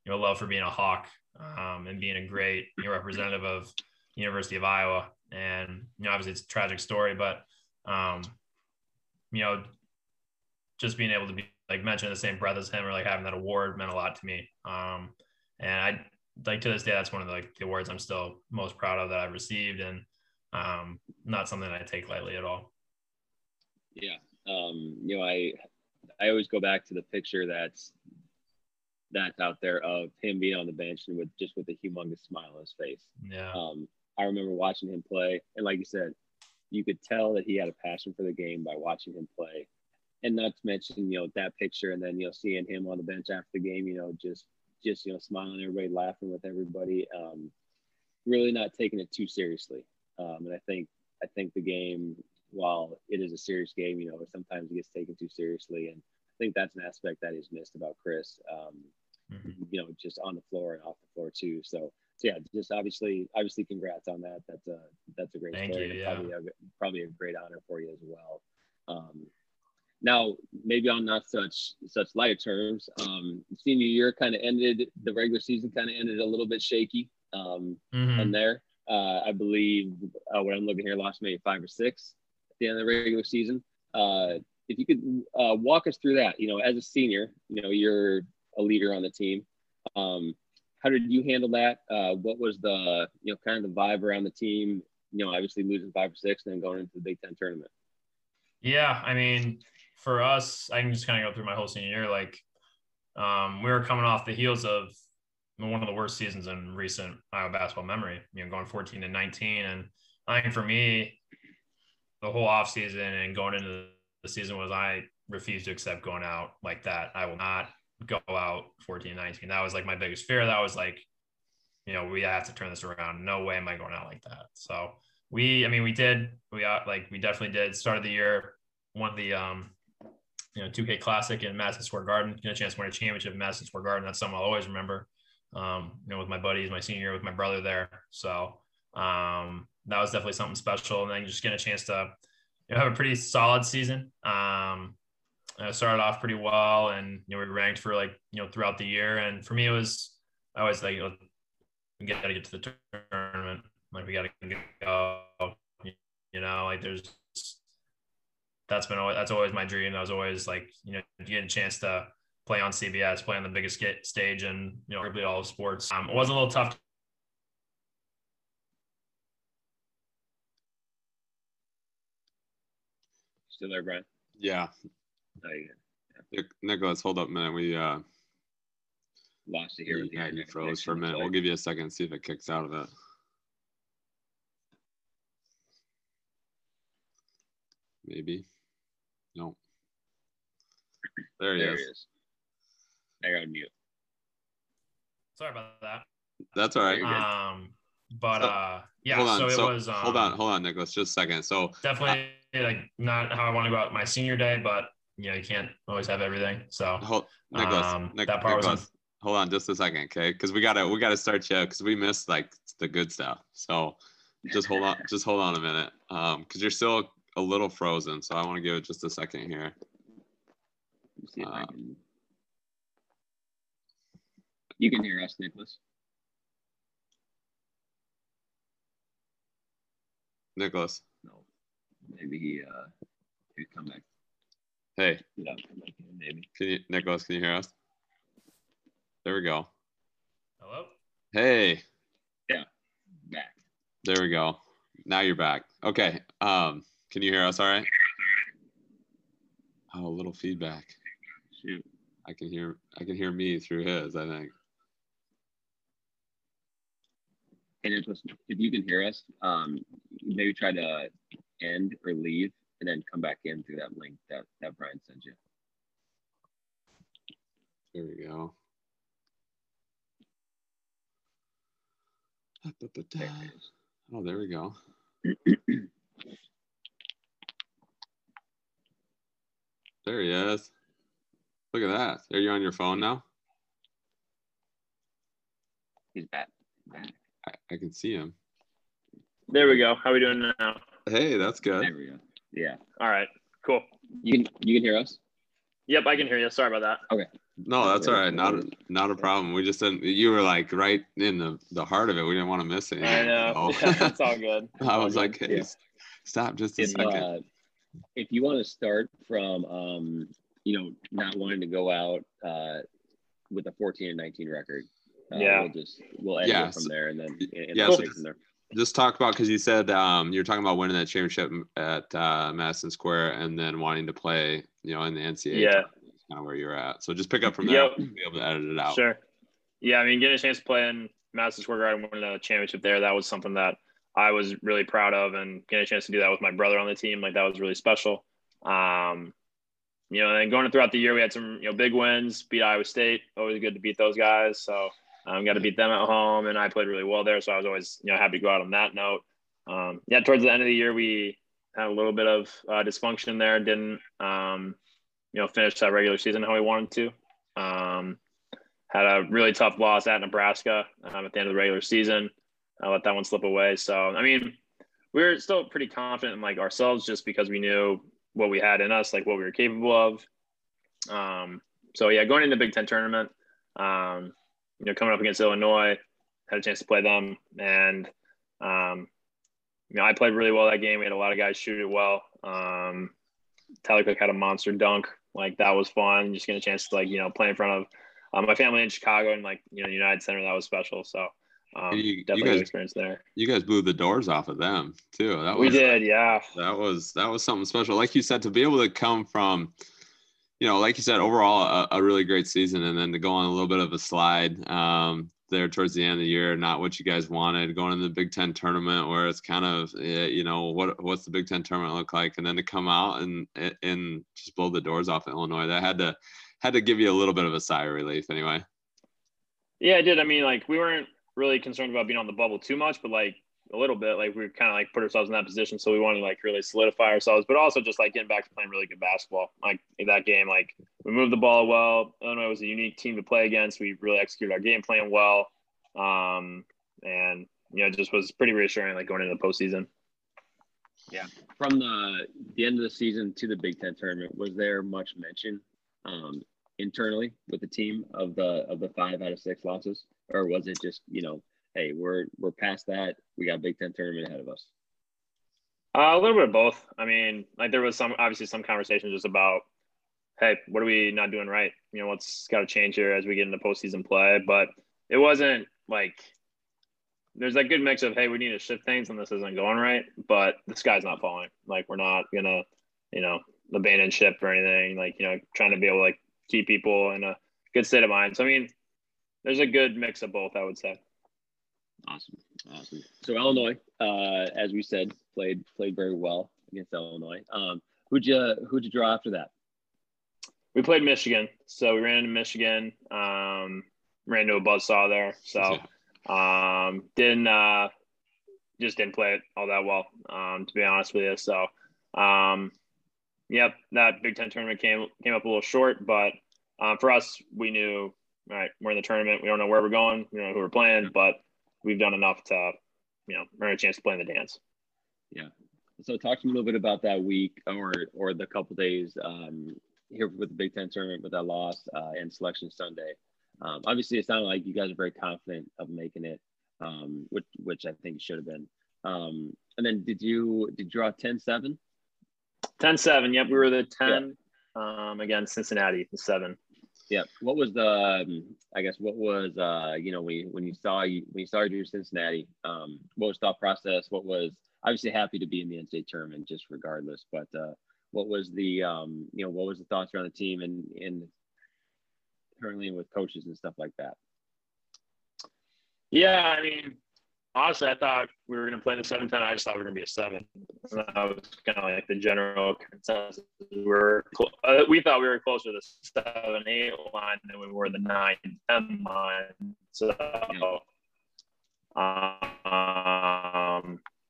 S9: you know, love for being a Hawk um, and being a great you know, representative of University of Iowa. And, you know, obviously it's a tragic story, but, um, you know, just being able to be like mentioned in the same breath as him or like having that award meant a lot to me. Um, and I like to this day, that's one of the, like the awards I'm still most proud of that I've received and um, not something I take lightly at all.
S10: Yeah. Um, you know, I, I always go back to the picture that's, that's out there of him being on the bench and with just with a humongous smile on his face.
S9: Yeah.
S10: Um, I remember watching him play, and like you said, you could tell that he had a passion for the game by watching him play and not to mention, you know, that picture and then, you know, seeing him on the bench after the game, you know, just, just, you know, smiling, everybody laughing with everybody. Um, really not taking it too seriously. Um, and I think, I think the game, while it is a serious game, you know, sometimes it gets taken too seriously. And I think that's an aspect that is missed about Chris, um, mm-hmm. you know, just on the floor and off the floor too. So, so yeah, just obviously, obviously, congrats on that. That's a that's a great
S9: Thank
S10: story.
S9: You, yeah.
S10: Probably a, probably a great honor for you as well. Um, now, maybe on not such such light terms, um, senior year kind of ended. The regular season kind of ended a little bit shaky. Um, mm-hmm. And there, uh, I believe uh, what I'm looking here, lost maybe five or six at the end of the regular season. Uh, if you could uh, walk us through that, you know, as a senior, you know, you're a leader on the team. Um, how did you handle that? Uh, what was the, you know, kind of the vibe around the team? You know, obviously losing five or six, and then going into the Big Ten tournament.
S9: Yeah, I mean, for us, I can just kind of go through my whole senior year. Like, um, we were coming off the heels of one of the worst seasons in recent Iowa basketball memory. You know, going 14 and 19, and I think for me, the whole off season and going into the season was I refused to accept going out like that. I will not go out 14 and 19. That was like my biggest fear. That was like, you know, we have to turn this around. No way am I going out like that. So we, I mean, we did. We uh, like we definitely did. Started the year, won the um you know 2K Classic in Madison Square Garden. Get a chance to win a championship in Madison Square Garden. That's something I'll always remember. Um, you know, with my buddies, my senior year with my brother there. So um, that was definitely something special. And then just getting a chance to you know, have a pretty solid season. Um, I started off pretty well, and you know we ranked for like you know throughout the year. And for me, it was I always like you know, we got to get to the tournament. Like we got to go. You know, like there's that's been always, that's always my dream. That was always like, you know, getting a chance to play on CBS, play on the biggest stage and, you know, really all of sports. Um, it was a little tough
S10: Still there, Brian?
S1: Yeah.
S10: You
S1: Nic- Nicholas, hold up a minute. We uh
S10: lost it here with the
S1: yeah, you froze for a minute.
S10: so-
S1: We'll give you a second, see if it kicks out of it. Maybe. No. There he
S10: There
S1: is.
S10: is. I got mute.
S12: Sorry about that.
S1: That's all right.
S12: Um, but
S1: So-
S12: uh, yeah.
S1: hold on.
S12: So it
S1: so,
S12: was. Um,
S1: hold on, hold on, Nicholas, just a second. So
S12: Definitely like not how I want to go out my senior day, but you know you can't always have everything. So
S1: hold, Nicholas,
S12: um,
S1: Nic-
S12: that part was.
S1: Nicholas, hold on just a second, okay? Because we gotta we gotta start you because we missed like the good stuff. So just hold on, just hold on a minute, um, because you're still a little frozen. So I want to give it just a second here.
S10: Let me see if I
S1: Uh.
S10: You can hear us, Nicholas.
S1: Nicholas,
S10: No. Maybe he uh he'd come back.
S1: Hey,
S10: Yeah, come back in, maybe.
S1: can you, Nicholas, can you hear us? There we go.
S12: Hello.
S1: Hey,
S10: Yeah, back.
S1: there we go. Now you're back. Okay. Um, can you hear us? All right. Oh, a little feedback.
S10: Shoot.
S1: I can hear I can hear me through his, I think.
S10: Hey, Nicholas, if you can hear us, um, maybe try to end or leave and then come back in through that link that, that Brian sent you.
S1: There we go.
S10: There it is.
S1: Oh, there we go. There he is. Look at that. Are you on your phone now?
S10: He's back. back.
S1: I, I can see him.
S9: There we go. How are we doing now?
S1: Hey, that's good.
S10: There we go. Yeah.
S9: All right. Cool.
S10: You can you can hear us?
S9: Yep, I can hear you. Sorry about that.
S10: Okay.
S1: No, that's all right. Not a, not a problem. We just didn't. You were like right in the the heart of it. We didn't want to miss it.
S9: I know.
S1: so-
S9: Yeah, it's all good.
S1: I
S9: all
S1: was
S9: good.
S1: like, hey,
S10: Yeah.
S1: stop just a
S10: If,
S1: second.
S10: uh, if you want to start from, um, you know, not wanting to go out uh, with a 14 and 19 record, uh,
S9: Yeah.
S10: we'll just we'll edit
S1: Yeah,
S10: it from
S1: so-
S10: there and then and
S1: yeah,
S10: then
S1: so-
S10: from there.
S1: Just talk about because you said um, you're talking about winning that championship at uh, Madison Square and then wanting to play, you know, in the NCAA.
S9: Yeah.
S1: kind of where you're at. So just pick up from there.
S9: Yep.
S1: Be able to edit it out.
S9: Sure. Yeah, I mean, getting a chance to play in Madison Square Garden, winning a championship there, that was something that I was really proud of, and getting a chance to do that with my brother on the team, like that was really special. Um, you know, and then going throughout the year, we had some you know big wins. Beat Iowa State, always good to beat those guys. So um, got to beat them at home, and I played really well there. So I was always you know happy to go out on that note. Um, yeah, towards the end of the year, we had a little bit of uh, dysfunction there. Didn't um, you know finish that regular season how we wanted to. Um, had a really tough loss at Nebraska um, at the end of the regular season. I let that one slip away. So I mean, we were still pretty confident in like ourselves just because we knew what we had in us, like what we were capable of. Um, so yeah, going into Big Ten tournament, um, you know, coming up against Illinois, had a chance to play them, and um, you know, I played really well that game. We had a lot of guys shoot it well. Um, Tyler Cook had a monster dunk. Like that was fun. Just getting a chance to like you know play in front of um, my family in Chicago and like you know United Center. That was special. So um,
S1: you- you
S9: definitely
S1: guys-
S9: experience there.
S1: You guys blew the doors off of them too. That
S9: We did, yeah.
S1: That was that was something special. Like you said, to be able to come from, you know, like you said, overall a, a really great season, and then to go on a little bit of a slide um, there towards the end of the year, not what you guys wanted, going in the Big Ten tournament where it's kind of, eh, you know, what what's the Big Ten tournament look like, and then to come out and and just blow the doors off of Illinois, that had to had to give you a little bit of a sigh of relief, anyway.
S9: Yeah, I did. I mean, like we weren't really concerned about being on the bubble too much, but like a little bit, like we kind of like put ourselves in that position, so we wanted to like really solidify ourselves, but also just like getting back to playing really good basketball. Like that game, like we moved the ball well. Illinois was a unique team to play against. We really executed our game plan well, um, and you know, just was pretty reassuring like going into the postseason.
S10: Yeah. From the the end of the season to the Big Ten tournament, was there much mention um, internally with the team of the of the five out of six losses, or was it just you know, hey, we're we're past that. We got Big Ten tournament ahead of us.
S9: Uh, a little bit of both. I mean, like there was some obviously some conversation just about, hey, what are we not doing right? You know, what's got to change here as we get into postseason play. But it wasn't like there's that good mix of hey, we need to shift things and this isn't going right, but the sky's not falling. Like we're not gonna you know, abandon ship or anything. Like, you know, trying to be able to like keep people in a good state of mind. So, I mean, there's a good mix of both, I would say.
S10: Awesome, awesome. So Illinois, uh, as we said, played played very well against Illinois. Um, who'd you who'd you draw after that?
S9: We played Michigan, so we ran into Michigan. Um, ran into a buzzsaw there, so um, didn't uh, just didn't play it all that well, um, to be honest with you. So, um, yep, that Big Ten tournament came came up a little short, but um, for us, we knew all right, we're in the tournament. We don't know where we're going. We don't know who we're playing, but we've done enough to, you know, earn a chance to play in the dance.
S10: Yeah. So talk to me a little bit about that week or or the couple days um, here with the Big Ten tournament with that loss uh, and Selection Sunday. Um, obviously, it sounded like you guys are very confident of making it, um, which which I think should have been. Um, and then did you did you draw 10-7?
S9: 10-7, Yep, we were the ten yeah. um, against Cincinnati, the seven.
S10: Yeah. What was the? Um, I guess what was uh, you know when you, when you saw you when you started your Cincinnati, um, what was thought process? What was obviously happy to be in the NCAA tournament just regardless, but uh, what was the um, you know what was the thoughts around the team and and currently with coaches and stuff like that?
S9: Yeah, I mean, honestly, I thought we were going to play the seven ten. I just thought we were going to be a seven. That was kind of like the general consensus. We were uh, we thought we were closer to the seven eight line than we were the nine ten line. So, um,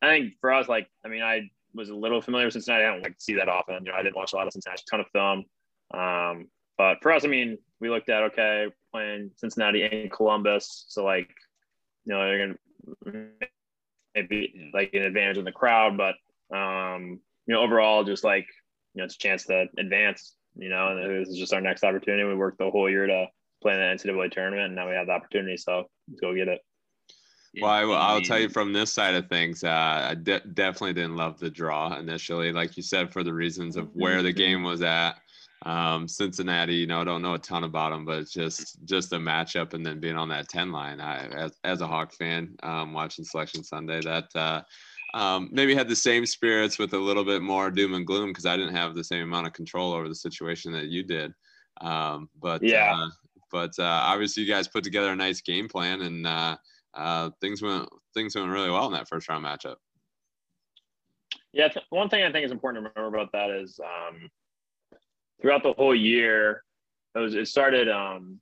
S9: I think for us, like, I mean, I was a little familiar with Cincinnati. I don't like see that often. You know, I didn't watch a lot of Cincinnati, a ton of film. Um, but for us, I mean, we looked at okay, playing Cincinnati and Columbus, so like, you know, they're gonna maybe like an advantage in the crowd, but um, you know, overall, just like you know, it's a chance to advance. You know, and this is just our next opportunity. We worked the whole year to play in the NCAA tournament, and now we have the opportunity. So let's go get it.
S1: Well, I, will tell you from this side of things, uh, I de- definitely didn't love the draw initially, like you said, for the reasons of where the game was at. Um, Cincinnati, you know, I don't know a ton about them, but it's just just a matchup, and then being on that ten line. I, as, as a Hawk fan, um, watching Selection Sunday, that uh, um, maybe had the same spirits with a little bit more doom and gloom because I didn't have the same amount of control over the situation that you did. Um, but
S9: yeah,
S1: uh, but uh, obviously you guys put together a nice game plan, and uh, uh, things went things went really well in that first round matchup.
S9: Yeah, one thing I think is important to remember about that is um, throughout the whole year, it was it started um,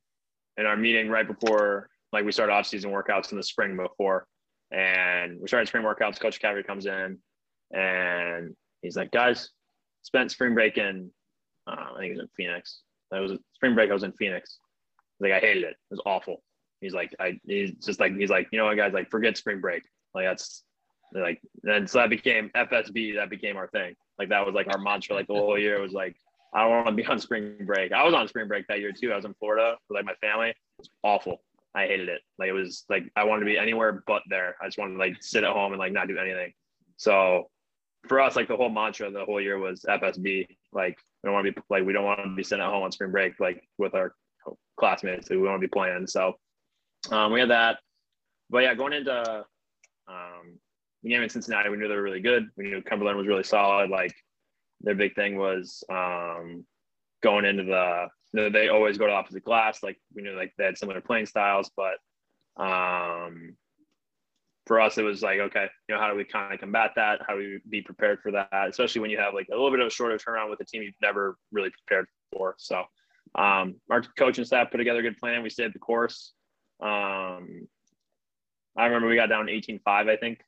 S9: in our meeting right before like we started off season workouts in the spring before, and we started spring workouts. Coach McCaffery comes in, and he's like, "Guys, spent spring break in uh, I think it was in Phoenix. That was spring break. I was in Phoenix. Like I hated it. It was awful. He's like, I he's just like he's like, you know what, guys, like forget spring break. Like that's like then so that became FSB. That became our thing. Like that was like our mantra. Like the whole year it was like I don't want to be on spring break. I was on spring break that year too. I was in Florida with like my family. It was awful. I hated it. Like it was like I wanted to be anywhere but there. I just wanted to like sit at home and like not do anything. So for us, like the whole mantra the whole year was FSB. Like we don't want to be like we don't want to be sitting at home on spring break like with our classmates. We want to be playing. So um, we had that. But yeah, going into um, the game in Cincinnati, we knew they were really good. We knew Cumberland was really solid. Like their big thing was um, going into the you know, they always go to opposite glass. Like we knew like they had similar playing styles, but um, for us it was like okay, you know how do we kind of combat that? How do we be prepared for that? Especially when you have like a little bit of a shorter turnaround with a team you've never really prepared for. So um, our coaching staff put together a good plan. We stayed the course. Um, I remember we got down 18-5, I think.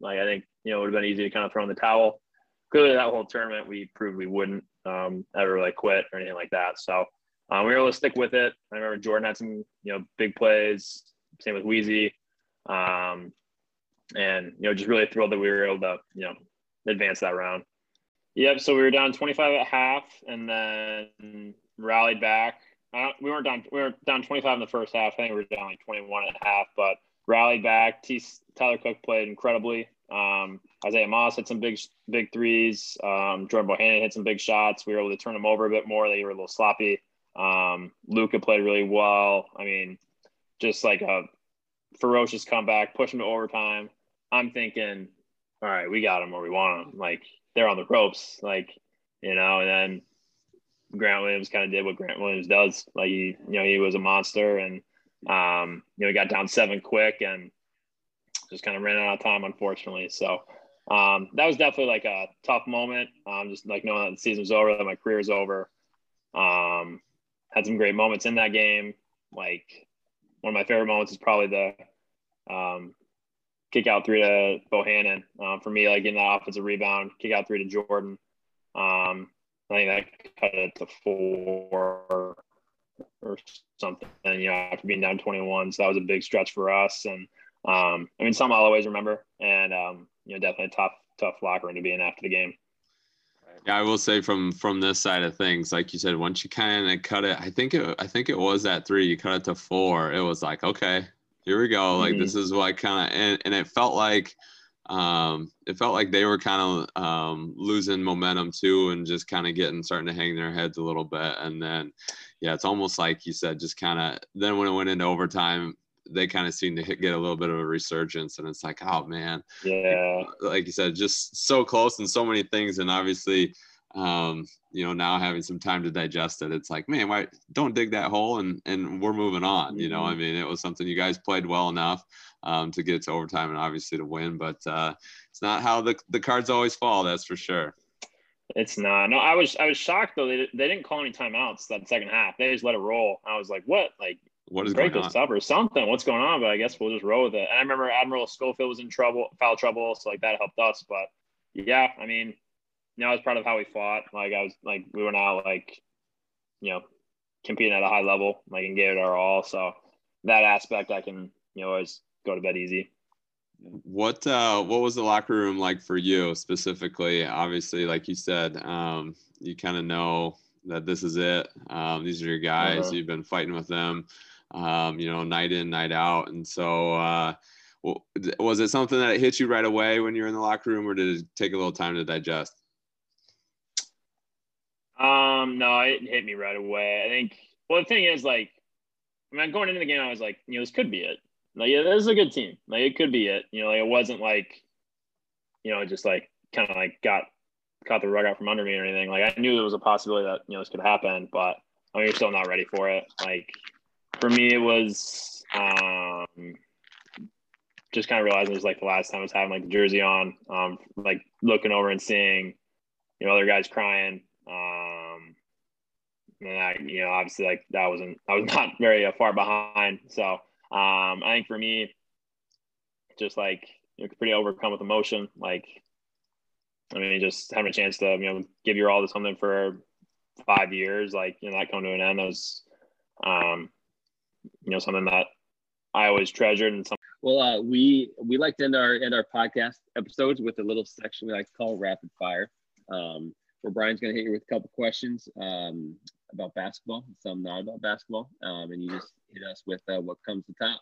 S9: Like I think you know it would have been easy to kind of throw in the towel clearly that whole tournament we proved we wouldn't um, ever like quit or anything like that. So um, we were able to stick with it. I remember Jordan had some you know big plays. Same with Wheezy, um, and you know just really thrilled that we were able to you know advance that round. Yep. So we were down 25 at half, and then rallied back. Uh, we weren't down. We were down 25 in the first half. I think we were down like 21 at half, but rallied back. T- Tyler Cook played incredibly. Um, Isaiah Moss hit some big, big threes. Um, Jordan Bohannon hit some big shots. We were able to turn them over a bit more. They were a little sloppy. Um, Luka played really well. I mean, just like a ferocious comeback, push to overtime. I'm thinking, all right, we got them where we want them. Like they're on the ropes. Like you know, and then Grant Williams kind of did what Grant Williams does. Like he, you know, he was a monster, and um, you know, we got down seven quick and just kind of ran out of time, unfortunately. So um, that was definitely like a tough moment. Um, just like knowing that the season's over, that my career's over. Um, had some great moments in that game. Like one of my favorite moments is probably the um, kick out three to Bohannon. Um, for me, like getting that offensive rebound, kick out three to Jordan. Um, I think that cut it to four or something, you know, after being down 21. So that was a big stretch for us. And um, I mean, some I'll always remember. And, um, you know, definitely a tough, tough locker room to be in after the game.
S1: Yeah, I will say from from this side of things, like you said, once you kind of cut it, I think it, I think it was that three. You cut it to four. It was like, okay, here we go. Like mm-hmm. this is what kind of, and, and it felt like um, it felt like they were kind of um, losing momentum too and just kind of getting starting to hang their heads a little bit. And then, yeah, it's almost like you said, just kind of then when it went into overtime, they kind of seemed to hit, get a little bit of a resurgence. And it's like, oh man,
S9: yeah,
S1: like you said, just so close and so many things. And obviously, um, you know, now having some time to digest it, it's like, man, why don't dig that hole and and we're moving on. You know, I mm-hmm. mean, it was something you guys played well enough um, to get to overtime and obviously to win, but uh, it's not how the the cards always fall. That's for sure.
S9: It's not. No, I was I was shocked though. They, they didn't call any timeouts that second half. They just let it roll. I was like, what? Like,
S1: what is
S9: break
S1: going
S9: this on? up or something? What's going on? But I guess we'll just roll with it. And I remember Admiral Schofield was in trouble, foul trouble, so like that helped us. But yeah, I mean, you know, I was proud of how we fought. Like I was like we were now like, you know, competing at a high level, like and gave it our all. So that aspect I can, you know, always go to bed easy.
S1: What uh what was the locker room like for you specifically? Obviously, like you said, um, you kind of know that this is it. Um, these are your guys. Uh-huh. You've been fighting with them, um, you know, night in, night out. And so, uh, was it something that hit you right away when you're in the locker room, or did it take a little time to digest?
S9: Um, no, it hit me right away. I think. Well, the thing is, like, I mean, going into the game, I was like, you know, this could be it. Like, yeah, this is a good team. Like, it could be it. You know, like it wasn't like, you know, just like kind of like got caught the rug out from under me or anything. Like, I knew there was a possibility that you know this could happen, but I mean, you're still not ready for it. Like, for me, it was um, just kind of realizing it was like the last time I was having like the jersey on, um, like looking over and seeing, you know, other guys crying. Um, and I, you know, obviously like that wasn't, I was not very uh, far behind. So, um, I think for me, just like you're pretty overcome with emotion. Like, I mean, just having a chance to you know give your all to something for five years, like you know, that come to an end was, um, you know, something that I always treasured and something.
S10: Well, uh, we we like to end our end our podcast episodes with a little section we like to call rapid fire, um, where Brian's going to hit you with a couple questions um, about basketball, some not about basketball, um, and you just hit us with uh, what comes to top.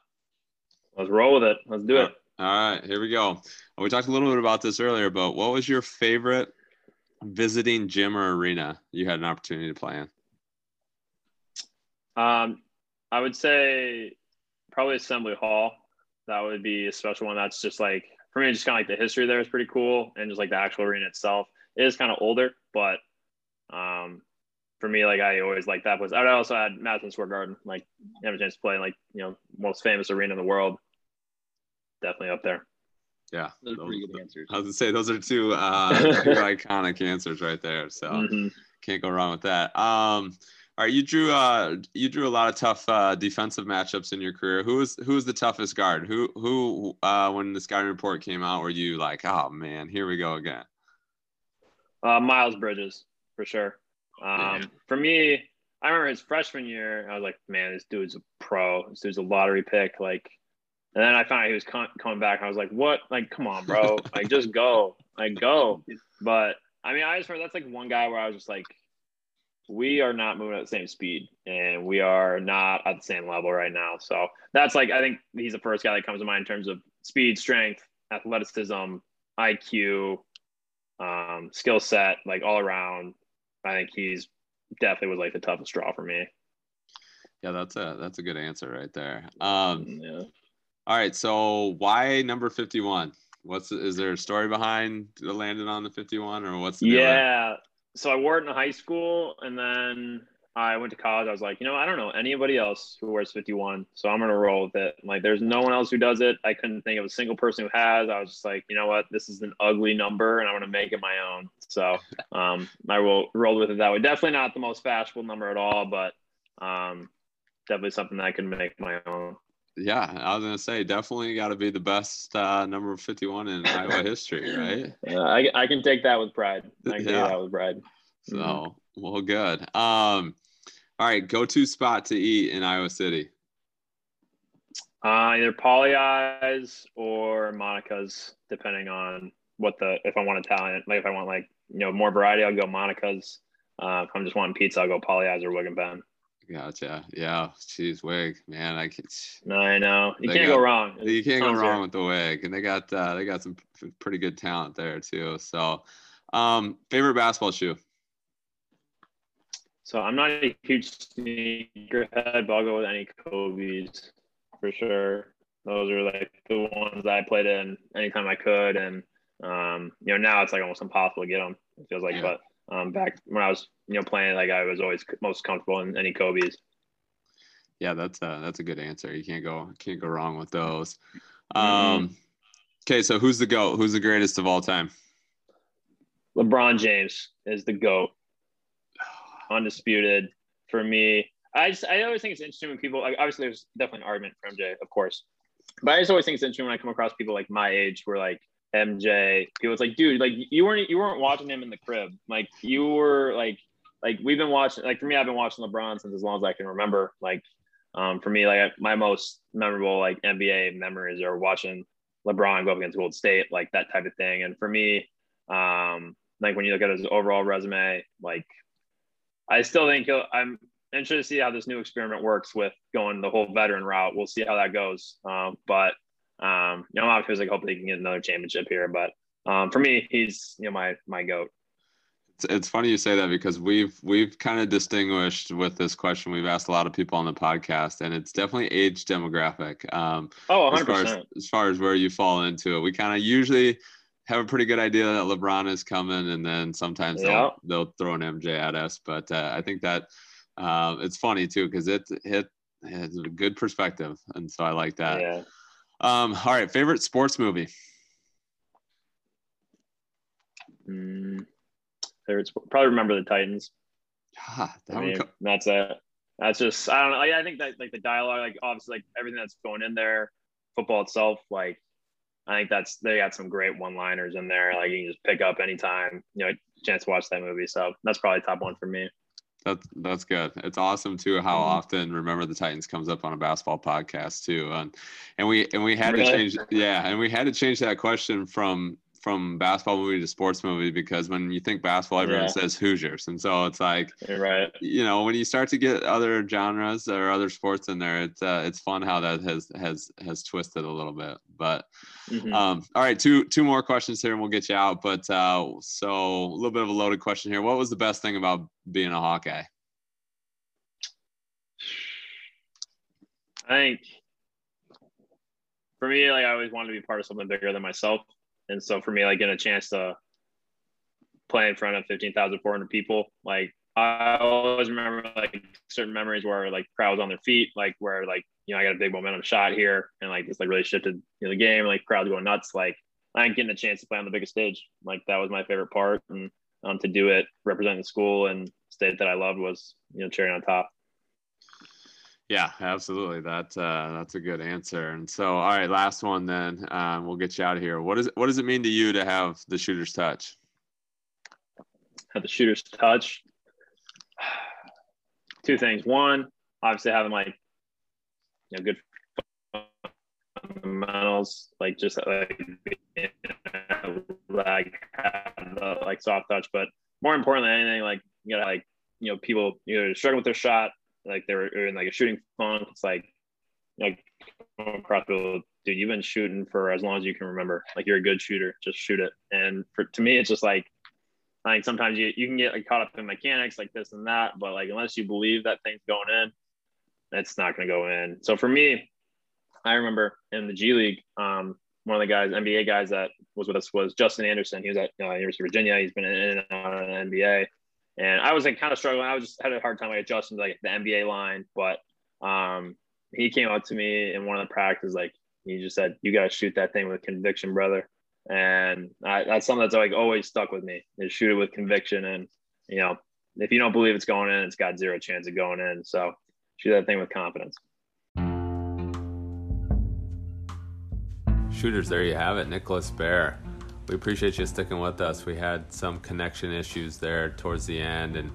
S9: Let's roll with it. Let's do it.
S1: All right, here we go. We talked a little bit about this earlier, but what was your favorite visiting gym or arena you had an opportunity to play in?
S9: Um, I would say probably Assembly Hall. That would be a special one. That's just like for me, just kind of like the history there is pretty cool, and just like the actual arena itself it is kind of older, but um, for me, like I always like that place. I also had Madison Square Garden, like have a chance to play in like you know most famous arena in the world. Definitely up there.
S1: Yeah,
S10: those, those pretty good answers.
S1: I was gonna say those are two, uh, two iconic answers right there. So mm-hmm. can't go wrong with that. Um, all right, you drew uh you drew a lot of tough uh, defensive matchups in your career. Who was who was the toughest guard? Who who uh, when the scouting report came out, were you like, oh man, here we go again?
S9: Uh, Miles Bridges for sure. Um, for me, I remember his freshman year. I was like, man, this dude's a pro. This dude's a lottery pick. Like, and then I found out he was con- coming back. I was like, what? Like, come on, bro. like, just go. Like, go. But I mean, I just heard that's like one guy where I was just like, we are not moving at the same speed and we are not at the same level right now. So that's like, I think he's the first guy that comes to mind in terms of speed, strength, athleticism, IQ, um, skill set, like all around. I think he's definitely was like the toughest draw for me.
S1: Yeah, that's a that's a good answer right there. Um, yeah. All right, so why number fifty one? What's is there a story behind landing on the fifty one, or what's the
S9: yeah? so I wore it in high school, and then I went to college. I was like, you know, I don't know anybody else who wears 51, so I'm gonna roll with it. Like, there's no one else who does it. I couldn't think of a single person who has. I was just like, you know what, this is an ugly number, and I'm gonna make it my own. So, um, I will roll with it that way. Definitely not the most fashionable number at all, but um, definitely something that I can make my own.
S1: Yeah, I was gonna say definitely got to be the best uh, number 51 in Iowa history, right?
S9: Yeah, I, I can take that with pride. I can yeah. take that with pride.
S1: So mm-hmm. well, good. Um, all right, go-to spot to eat in Iowa City.
S9: Uh, either Pagliai's or Monica's, depending on what the if I want Italian, like if I want like you know more variety, I'll go Monica's. Uh, if I'm just wanting pizza, I'll go Pagliai's or Wig and Pen.
S1: Gotcha. Yeah. Cheese wig, man. I can.
S9: No, I know. You can't got, go wrong.
S1: You can't go wrong with the wig, and they got uh, they got some pretty good talent there too. So, um, favorite basketball shoe.
S9: So I'm not a huge sneakerhead, but I'll go with any Kobe's for sure. Those are like the ones that I played in anytime I could, and um, you know now it's like almost impossible to get them. It feels like, yeah. but um, back when I was you know playing, like I was always most comfortable in any Kobe's.
S1: Yeah, that's a that's a good answer. You can't go can't go wrong with those. Mm-hmm. Um, okay, so who's the goat? Who's the greatest of all time?
S9: LeBron James is the goat, undisputed for me. I just I always think it's interesting when people like obviously there's definitely an argument for MJ, of course, but I just always think it's interesting when I come across people like my age who are like MJ. People, it's like, dude, like you weren't you weren't watching him in the crib. Like you were like like we've been watching. Like for me, I've been watching LeBron since as long as I can remember. Like um, for me, like my most memorable like NBA memories are watching LeBron go up against Golden State, like that type of thing. And for me, um, like when you look at his overall resume, like I still think I'm interested to see how this new experiment works with going the whole veteran route. We'll see how that goes. Um, but um, you know, I'm optimistic. Hopefully, he can get another championship here. But um, for me, he's you know my my goat.
S1: It's, it's funny you say that because we've we've kind of distinguished with this question. We've asked a lot of people on the podcast, and it's definitely age demographic. Um,
S9: oh, 100%.
S1: As far as, as far as where you fall into it, we kind of usually have a pretty good idea that LeBron is coming, and then sometimes yeah. they'll, they'll throw an MJ at us. But uh, I think that uh, it's funny too because it it has a good perspective, and so I like that.
S9: Yeah.
S1: Um, all right, favorite sports movie.
S9: Mm, favorite sport, probably remember the Titans.
S1: Ah,
S9: that I mean, co- that's a that's just I don't know. I, I think that like the dialogue, like obviously like everything that's going in there, football itself, like I think that's they got some great one-liners in there. Like you can just pick up anytime, you know, chance to watch that movie. So that's probably top one for me.
S1: That's that's good. It's awesome too how mm-hmm. often Remember the Titans comes up on a basketball podcast too, and and we and we had really? to change yeah, and we had to change that question from from basketball movie to sports movie because when you think basketball, everyone yeah. says Hoosiers, and so it's like,
S9: You're right?
S1: You know, when you start to get other genres or other sports in there, it's uh, it's fun how that has has has twisted a little bit. But mm-hmm. um, all right, two two more questions here, and we'll get you out. But uh, so a little bit of a loaded question here. What was the best thing about being a Hawkeye?
S9: I think for me, like I always wanted to be part of something bigger than myself. And so for me, like getting a chance to play in front of 15,400 people, like I always remember like certain memories where like crowds on their feet, like where like, you know, I got a big momentum shot here and like this like really shifted you know, the game, like crowds going nuts. Like I ain't getting a chance to play on the biggest stage. Like that was my favorite part. And um, to do it representing the school and state that I loved was, you know, cherry on top.
S1: Yeah, absolutely. That uh, that's a good answer. And so, all right, last one then. Um, we'll get you out of here. What does what does it mean to you to have the shooter's touch?
S9: Have the shooter's touch. Two things. One, obviously having like you know good fundamentals, like just like like the like soft touch, but more importantly, than anything like you gotta like you know people either struggling with their shot like they were in like a shooting funk. It's like like across people, dude, you've been shooting for as long as you can remember. Like you're a good shooter, just shoot it. And for to me, it's just like I think sometimes you you can get like caught up in mechanics like this and that, but like unless you believe that thing's going in, it's not going to go in. So for me, I remember in the G League, um, one of the guys, NBA guys that was with us was Justin Anderson. He was at uh, University of Virginia. He's been in and out of the NBA. And I was like kind of struggling. I was just had a hard time like adjusting to like the NBA line, but um, he came up to me in one of the practices like he just said, "You got to shoot that thing with conviction, brother." And I, that's something that's like always stuck with me is shoot it with conviction. And you know, if you don't believe it's going in, it's got zero chance of going in. So shoot that thing with confidence.
S1: Shooters, there you have it, Nicholas Baer. We appreciate you sticking with us. We had some connection issues there towards the end, and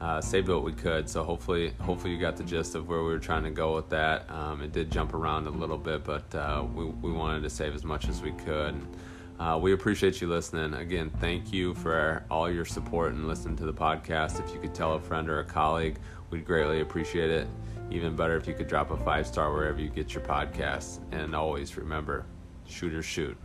S1: uh, saved what we could. So hopefully, hopefully you got the gist of where we were trying to go with that. Um, it did jump around a little bit, but uh, we we wanted to save as much as we could. Uh, we appreciate you listening. Again, thank you for all your support and listening to the podcast. If you could tell a friend or a colleague, we'd greatly appreciate it. Even better if you could drop a five star wherever you get your podcasts. And always remember, shoot or shoot.